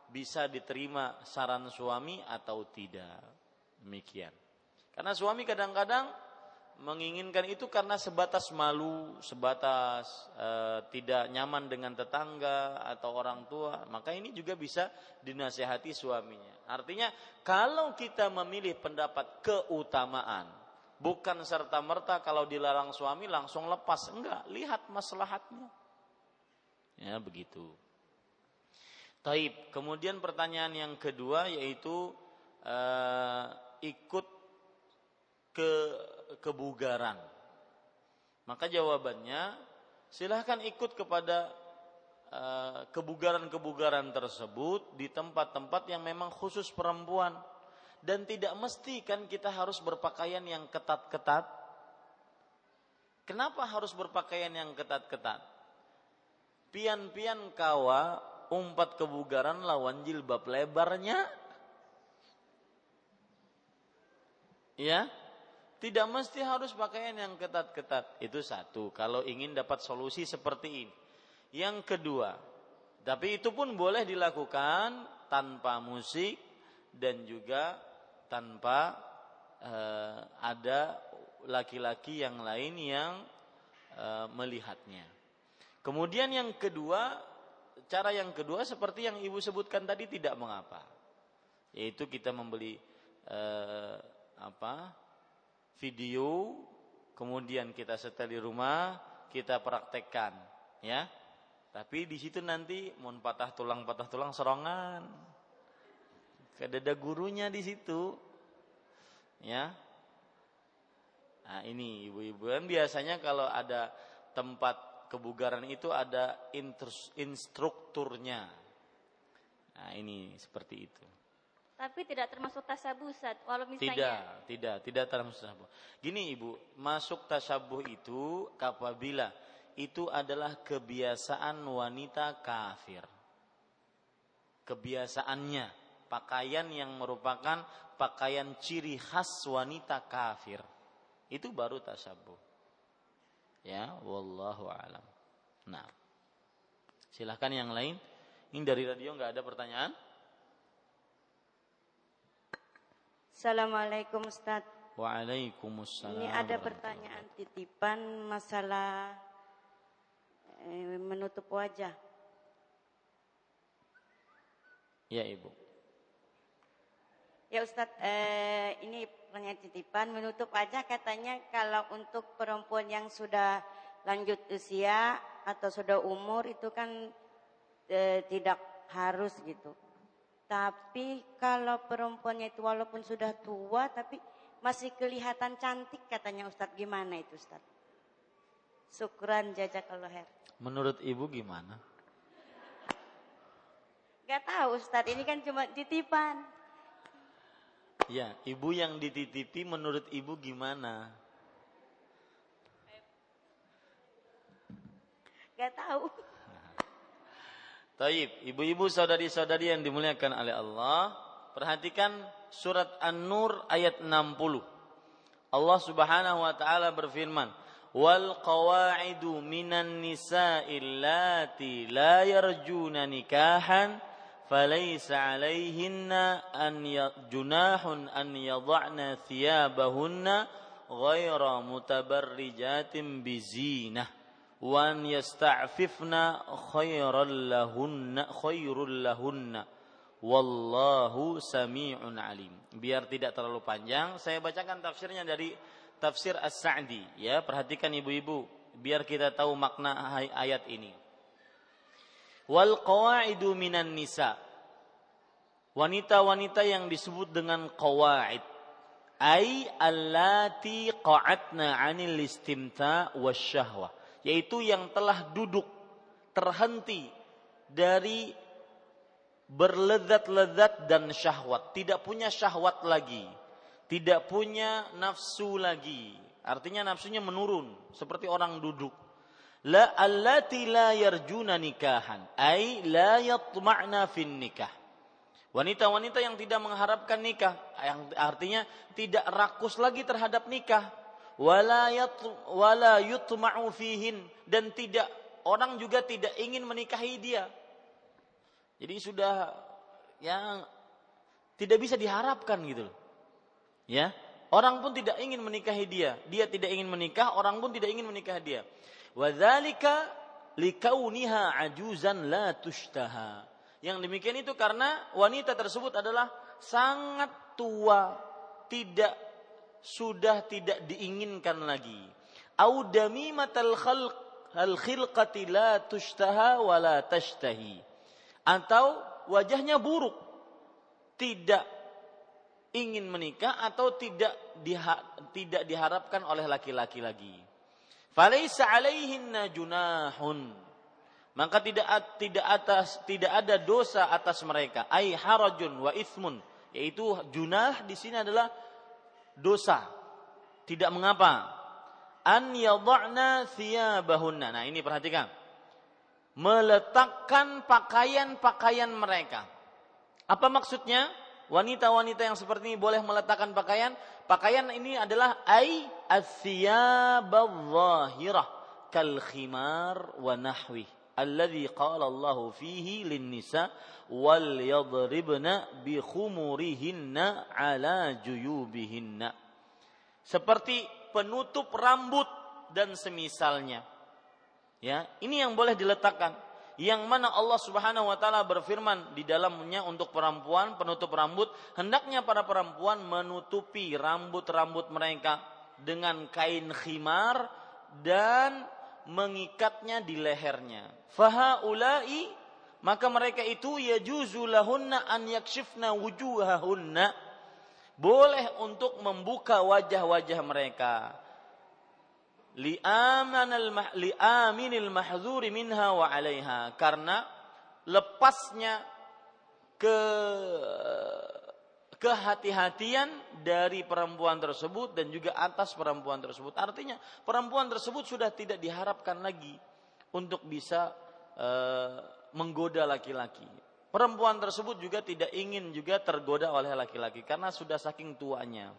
bisa diterima saran suami atau tidak? Demikian. Karena suami kadang-kadang menginginkan itu karena sebatas malu, sebatas e, tidak nyaman dengan tetangga atau orang tua, maka ini juga bisa dinasehati suaminya. Artinya kalau kita memilih pendapat keutamaan, bukan serta merta kalau dilarang suami langsung lepas, enggak, lihat maslahatnya. Ya begitu. Taib. Kemudian pertanyaan yang kedua yaitu e, ikut ke kebugaran. Maka jawabannya silahkan ikut kepada eh, kebugaran-kebugaran tersebut di tempat-tempat yang memang khusus perempuan dan tidak mesti kan kita harus berpakaian yang ketat-ketat. Kenapa harus berpakaian yang ketat-ketat? Pian-pian kawa umpat kebugaran lawan jilbab lebarnya Ya, tidak mesti harus pakaian yang ketat-ketat. Itu satu. Kalau ingin dapat solusi seperti ini. Yang kedua, tapi itu pun boleh dilakukan tanpa musik dan juga tanpa uh, ada laki-laki yang lain yang uh, melihatnya. Kemudian yang kedua, cara yang kedua seperti yang ibu sebutkan tadi tidak mengapa, yaitu kita membeli uh, apa video kemudian kita setel di rumah kita praktekkan ya. Tapi di situ nanti mau patah tulang patah tulang serongan ada gurunya di situ ya. Nah ini ibu-ibu kan biasanya kalau ada tempat kebugaran itu ada instrukturnya. Nah ini seperti itu tapi tidak termasuk tasabuh Ustaz. Walau misalnya Tidak, tidak, tidak termasuk tasabuh. Gini Ibu, masuk tasabuh itu apabila itu adalah kebiasaan wanita kafir. Kebiasaannya, pakaian yang merupakan pakaian ciri khas wanita kafir. Itu baru tasabuh. Ya, wallahu alam. Nah. Silahkan yang lain. Ini dari radio nggak ada pertanyaan? Assalamualaikum Ustaz. Waalaikumsalam. Ini ada pertanyaan titipan masalah eh, menutup wajah. Ya Ibu. Ya Ustadz, eh, ini pertanyaan titipan menutup wajah katanya kalau untuk perempuan yang sudah lanjut usia atau sudah umur itu kan eh, tidak harus gitu. Tapi kalau perempuannya itu walaupun sudah tua tapi masih kelihatan cantik katanya Ustadz. Gimana itu Ustadz? Syukran jazakallah khair. Menurut Ibu gimana? Gak tahu Ustaz, ini kan cuma titipan. Ya, ibu yang dititipi menurut ibu gimana? Gak tahu. Taib, ibu-ibu saudari-saudari yang dimuliakan oleh Allah, perhatikan surat An-Nur ayat 60. Allah Subhanahu wa taala berfirman, "Wal qawa'idu minan nisa'il lati la yarjuna nikahan" فليس عليهن أن جناح أن يضعن ثيابهن غير متبرجات بزينة wan yasta'fifna khairal lahunna khairul lahunna wallahu sami'un alim. Biar tidak terlalu panjang, saya bacakan tafsirnya dari tafsir As-Sa'di ya, perhatikan ibu-ibu biar kita tahu makna ayat ini. Wal qawaidu minan nisa. Wanita-wanita yang disebut dengan qawaid ai allati qa'atna 'anil istimta wasyahwah yaitu yang telah duduk terhenti dari berlezat-lezat dan syahwat, tidak punya syahwat lagi, tidak punya nafsu lagi. Artinya nafsunya menurun seperti orang duduk. La allati la yarjuna nikahan ai la yatma'na fin nikah. Wanita-wanita yang tidak mengharapkan nikah yang artinya tidak rakus lagi terhadap nikah wala yutma'u fihin. Dan tidak orang juga tidak ingin menikahi dia. Jadi sudah yang tidak bisa diharapkan gitu ya orang pun tidak ingin menikahi dia. Dia tidak ingin menikah orang pun tidak ingin menikahi dia. Wadzalika likauniha ajuzan la tushtaha. Yang demikian itu karena wanita tersebut adalah sangat tua, tidak sudah tidak diinginkan lagi. Au damimatal khalq al khilqati la tushtaha wa la tashtahi. Atau wajahnya buruk, tidak ingin menikah atau tidak diha, tidak diharapkan oleh laki-laki lagi. Falaisa alaihinna junahun. Maka tidak tidak atas tidak ada dosa atas mereka. Ai harajun wa ithmun. Yaitu junah di sini adalah dosa. Tidak mengapa. An yadha'na thiyabahunna. Nah, ini perhatikan. Meletakkan pakaian-pakaian mereka. Apa maksudnya? Wanita-wanita yang seperti ini boleh meletakkan pakaian Pakaian ini adalah ai athiyabadh-dhahirah kal khimar wa nahwi alladhi qala Allah fihi lin-nisa wal yadribna bi khumurihinna ala juyubihinna. Seperti penutup rambut dan semisalnya. Ya, ini yang boleh diletakkan yang mana Allah Subhanahu wa taala berfirman di dalamnya untuk perempuan penutup rambut hendaknya para perempuan menutupi rambut-rambut mereka dengan kain khimar dan mengikatnya di lehernya. Fahaulai maka mereka itu yajuzu lahunna an yakshifna wujuhahunna. Boleh untuk membuka wajah-wajah mereka. Li'aminil mahzuri minha wa 'alaiha. Karena lepasnya ke kehati-hatian dari perempuan tersebut dan juga atas perempuan tersebut. Artinya perempuan tersebut sudah tidak diharapkan lagi untuk bisa e, menggoda laki-laki. Perempuan tersebut juga tidak ingin juga tergoda oleh laki-laki karena sudah saking tuanya.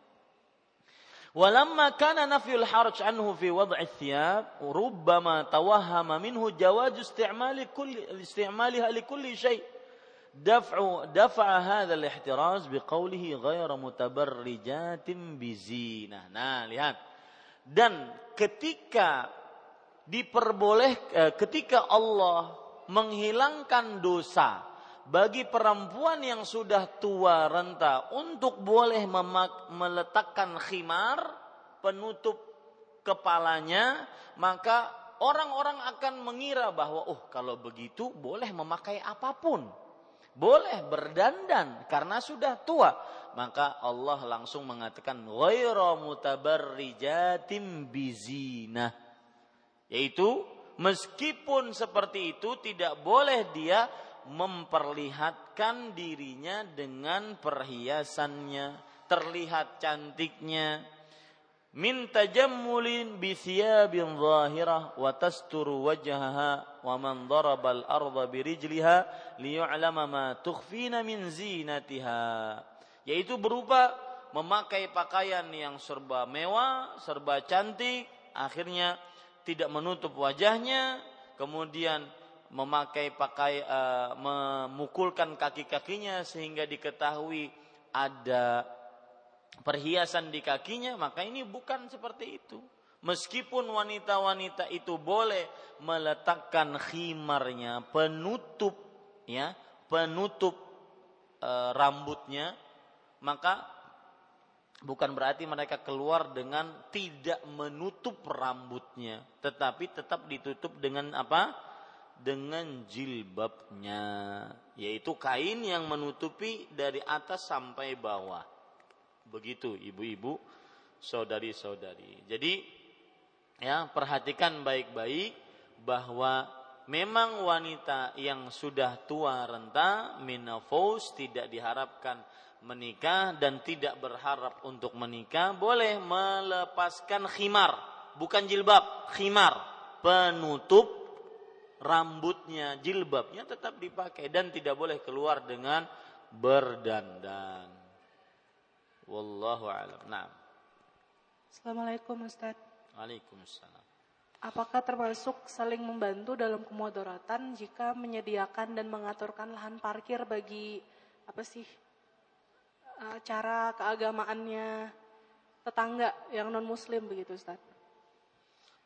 Walamma kana nafyul harj anhu fi wad'i thiyab rubbama tawahhama minhu jawaz isti'mali kulli isti'maliha li kulli syai' daf'u dafa hadzal ihtiraz biqaulihi ghairu mutabarrijatin bizinah. Nah, lihat. Dan ketika diperboleh eh, ketika Allah menghilangkan dosa bagi perempuan yang sudah tua renta untuk boleh memak- meletakkan khimar penutup kepalanya maka orang-orang akan mengira bahwa oh kalau begitu boleh memakai apa pun boleh berdandan karena sudah tua maka Allah langsung mengatakan ghairu mutabarrijatim bizina Yaitu meskipun seperti itu tidak boleh dia memperlihatkan dirinya dengan perhiasannya, terlihat cantiknya. Min tajammulin bi thiyabin zahirah wa tasturu wajhaha wa man daraba al-ardha bi rijliha liyu'lama ma tukhfina min zinatiha. Yaitu berupa memakai pakaian yang serba mewah, serba cantik, akhirnya tidak menutup wajahnya, kemudian memakai pakai uh, memukulkan kaki-kakinya sehingga diketahui ada perhiasan di kakinya maka ini bukan seperti itu. Meskipun wanita-wanita itu boleh meletakkan khimarnya penutup ya penutup e, rambutnya maka bukan berarti mereka keluar dengan tidak menutup rambutnya tetapi tetap ditutup dengan apa? Dengan jilbabnya yaitu kain yang menutupi dari atas sampai bawah begitu ibu-ibu saudari-saudari. Jadi ya perhatikan baik-baik bahwa memang wanita yang sudah tua renta menopause tidak diharapkan menikah dan tidak berharap untuk menikah boleh melepaskan khimar. Bukan jilbab khimar. Penutup rambutnya, jilbabnya tetap dipakai dan tidak boleh keluar dengan berdandan. Wallahu a'lam. Nah. Assalamualaikum Ustaz. Waalaikumsalam. Apakah termasuk saling membantu dalam kemudaratan jika menyediakan dan mengaturkan lahan parkir bagi apa sih eh, cara keagamaannya tetangga yang non muslim begitu Ustaz?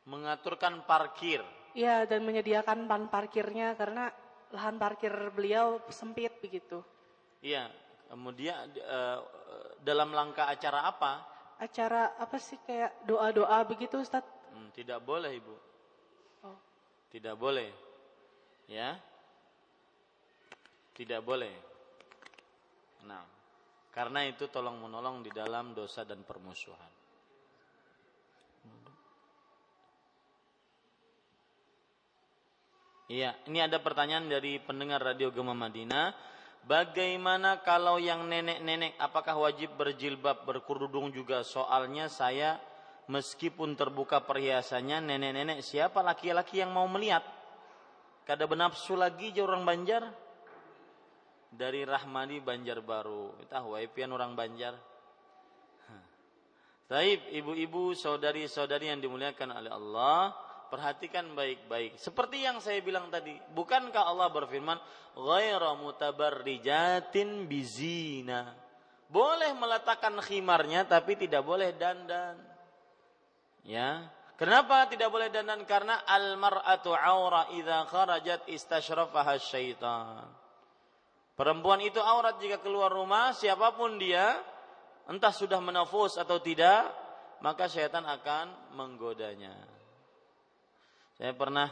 Mengaturkan parkir Iya, dan menyediakan ban parkirnya karena lahan parkir beliau sempit begitu. Iya, kemudian uh, dalam langkah acara apa? Acara apa sih kayak doa-doa begitu, Ustaz? Hmm, tidak boleh, Ibu. Oh. Tidak boleh. Ya. Tidak boleh. Nah, karena itu tolong menolong di dalam dosa dan permusuhan. Iya, ini ada pertanyaan dari pendengar Radio Gema Madinah. Bagaimana kalau yang nenek-nenek apakah wajib berjilbab berkerudung juga? Soalnya saya meskipun terbuka perhiasannya nenek-nenek siapa laki-laki yang mau melihat? Kada benapsu lagi je orang Banjar? Dari Rahmani Banjarbaru. Kita waipian orang Banjar. Taib, ibu-ibu, saudari-saudari yang dimuliakan oleh Allah, Perhatikan baik-baik. Seperti yang saya bilang tadi, bukankah Allah berfirman, "Ghaira mutabarrijatin bizina." Boleh meletakkan khimarnya tapi tidak boleh dandan. Ya. Kenapa tidak boleh dandan? Karena al-mar'atu aura idza kharajat istashrafaha syaitan. Perempuan itu aurat jika keluar rumah, siapa pun dia, entah sudah menafus atau tidak, maka syaitan akan menggodanya. Saya pernah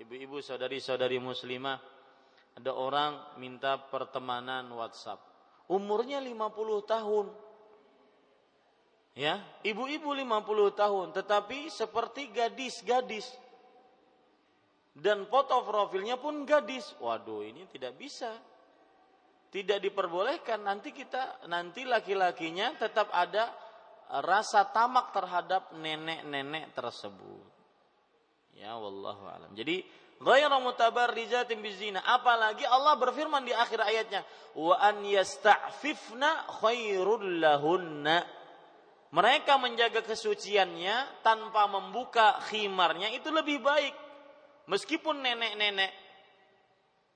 ibu-ibu saudari-saudari muslimah ada orang minta pertemanan WhatsApp. Umurnya 50 tahun. Ya, ibu-ibu 50 tahun tetapi seperti gadis-gadis. Dan foto profilnya pun gadis. Waduh, ini tidak bisa. Tidak diperbolehkan. Nanti kita nanti laki-lakinya tetap ada rasa tamak terhadap nenek-nenek tersebut. Ya wallahu alam. Jadi ghairu mutabarrijatin bizina. Apalagi Allah berfirman di akhir ayatnya, wa an yasta'fifna khairul lahunna. Mereka menjaga kesuciannya tanpa membuka khimarnya itu lebih baik. Meskipun nenek-nenek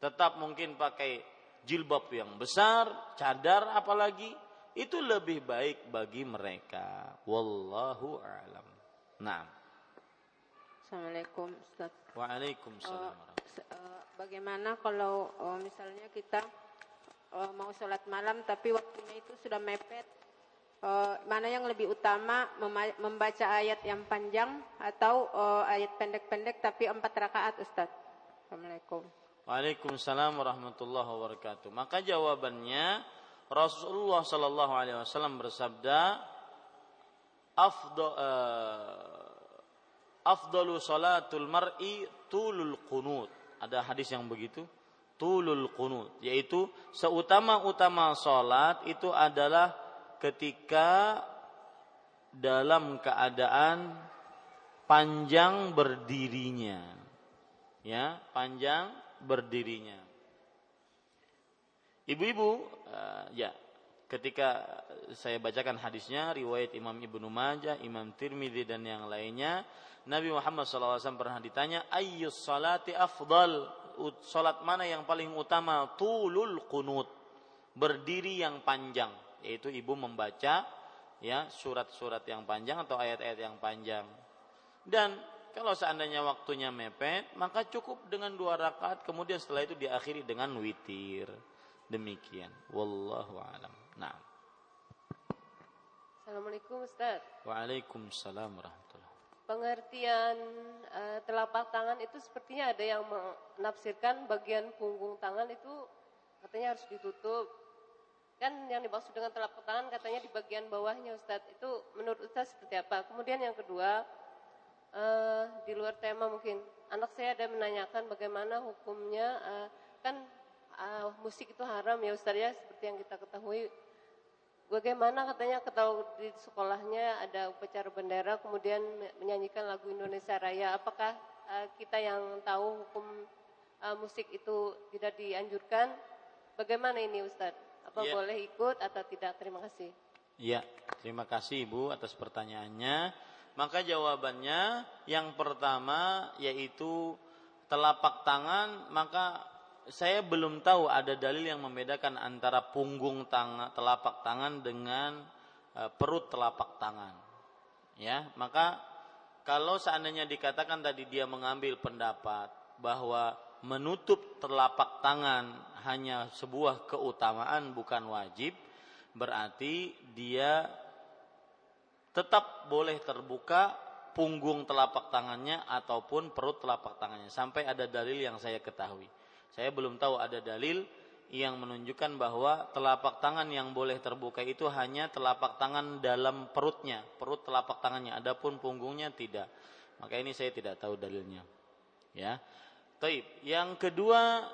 tetap mungkin pakai jilbab yang besar, cadar apalagi, itu lebih baik bagi mereka. Wallahu a'lam. Nah. Assalamualaikum Ustaz. Waalaikumsalam. Uh, bagaimana kalau uh, misalnya kita uh, mau sholat malam tapi waktunya itu sudah mepet, uh, mana yang lebih utama membaca ayat yang panjang atau uh, ayat pendek-pendek tapi empat rakaat Ustaz? Assalamualaikum. Waalaikumsalam warahmatullahi wabarakatuh. Maka jawabannya Rasulullah Shallallahu Alaihi Wasallam bersabda, afdo, uh, afdalu salatul mar'i tulul qunut. Ada hadis yang begitu. Tulul qunut. Yaitu seutama-utama salat itu adalah ketika dalam keadaan panjang berdirinya. Ya, panjang berdirinya. Ibu-ibu, uh, ya, ketika saya bacakan hadisnya riwayat Imam Ibnu Majah, Imam Tirmidzi dan yang lainnya, Nabi Muhammad SAW pernah ditanya, ayyus salati afdal? Salat mana yang paling utama? Tulul kunut. Berdiri yang panjang, yaitu ibu membaca ya surat-surat yang panjang atau ayat-ayat yang panjang. Dan kalau seandainya waktunya mepet, maka cukup dengan dua rakaat, kemudian setelah itu diakhiri dengan witir. Demikian. Wallahu a'lam. Nah. Assalamualaikum Ustaz. Waalaikumsalam warahmatullahi Pengertian uh, telapak tangan itu sepertinya ada yang menafsirkan bagian punggung tangan itu katanya harus ditutup. Kan yang dimaksud dengan telapak tangan katanya di bagian bawahnya Ustaz. Itu menurut Ustaz seperti apa? Kemudian yang kedua, uh, di luar tema mungkin. Anak saya ada menanyakan bagaimana hukumnya, uh, kan uh, musik itu haram ya Ustaz ya, seperti yang kita ketahui Bagaimana katanya ketahui di sekolahnya ada upacara bendera kemudian menyanyikan lagu Indonesia Raya. Apakah uh, kita yang tahu hukum uh, musik itu tidak dianjurkan? Bagaimana ini Ustadz? Apa ya. boleh ikut atau tidak? Terima kasih. Ya, terima kasih Ibu atas pertanyaannya. Maka jawabannya yang pertama yaitu telapak tangan maka saya belum tahu ada dalil yang membedakan antara punggung tangan telapak tangan dengan e, perut telapak tangan. Ya, maka kalau seandainya dikatakan tadi dia mengambil pendapat bahwa menutup telapak tangan hanya sebuah keutamaan bukan wajib, berarti dia tetap boleh terbuka punggung telapak tangannya ataupun perut telapak tangannya sampai ada dalil yang saya ketahui. Saya belum tahu ada dalil yang menunjukkan bahwa telapak tangan yang boleh terbuka itu hanya telapak tangan dalam perutnya, perut telapak tangannya, adapun punggungnya tidak. Maka ini saya tidak tahu dalilnya. Ya. Taib. Yang kedua,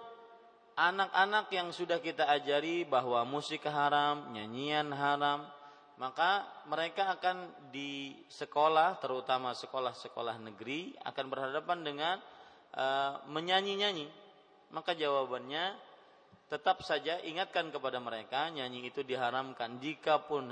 anak-anak yang sudah kita ajari bahwa musik haram, nyanyian haram, maka mereka akan di sekolah, terutama sekolah-sekolah negeri, akan berhadapan dengan uh, menyanyi-nyanyi maka jawabannya tetap saja ingatkan kepada mereka nyanyi itu diharamkan jika pun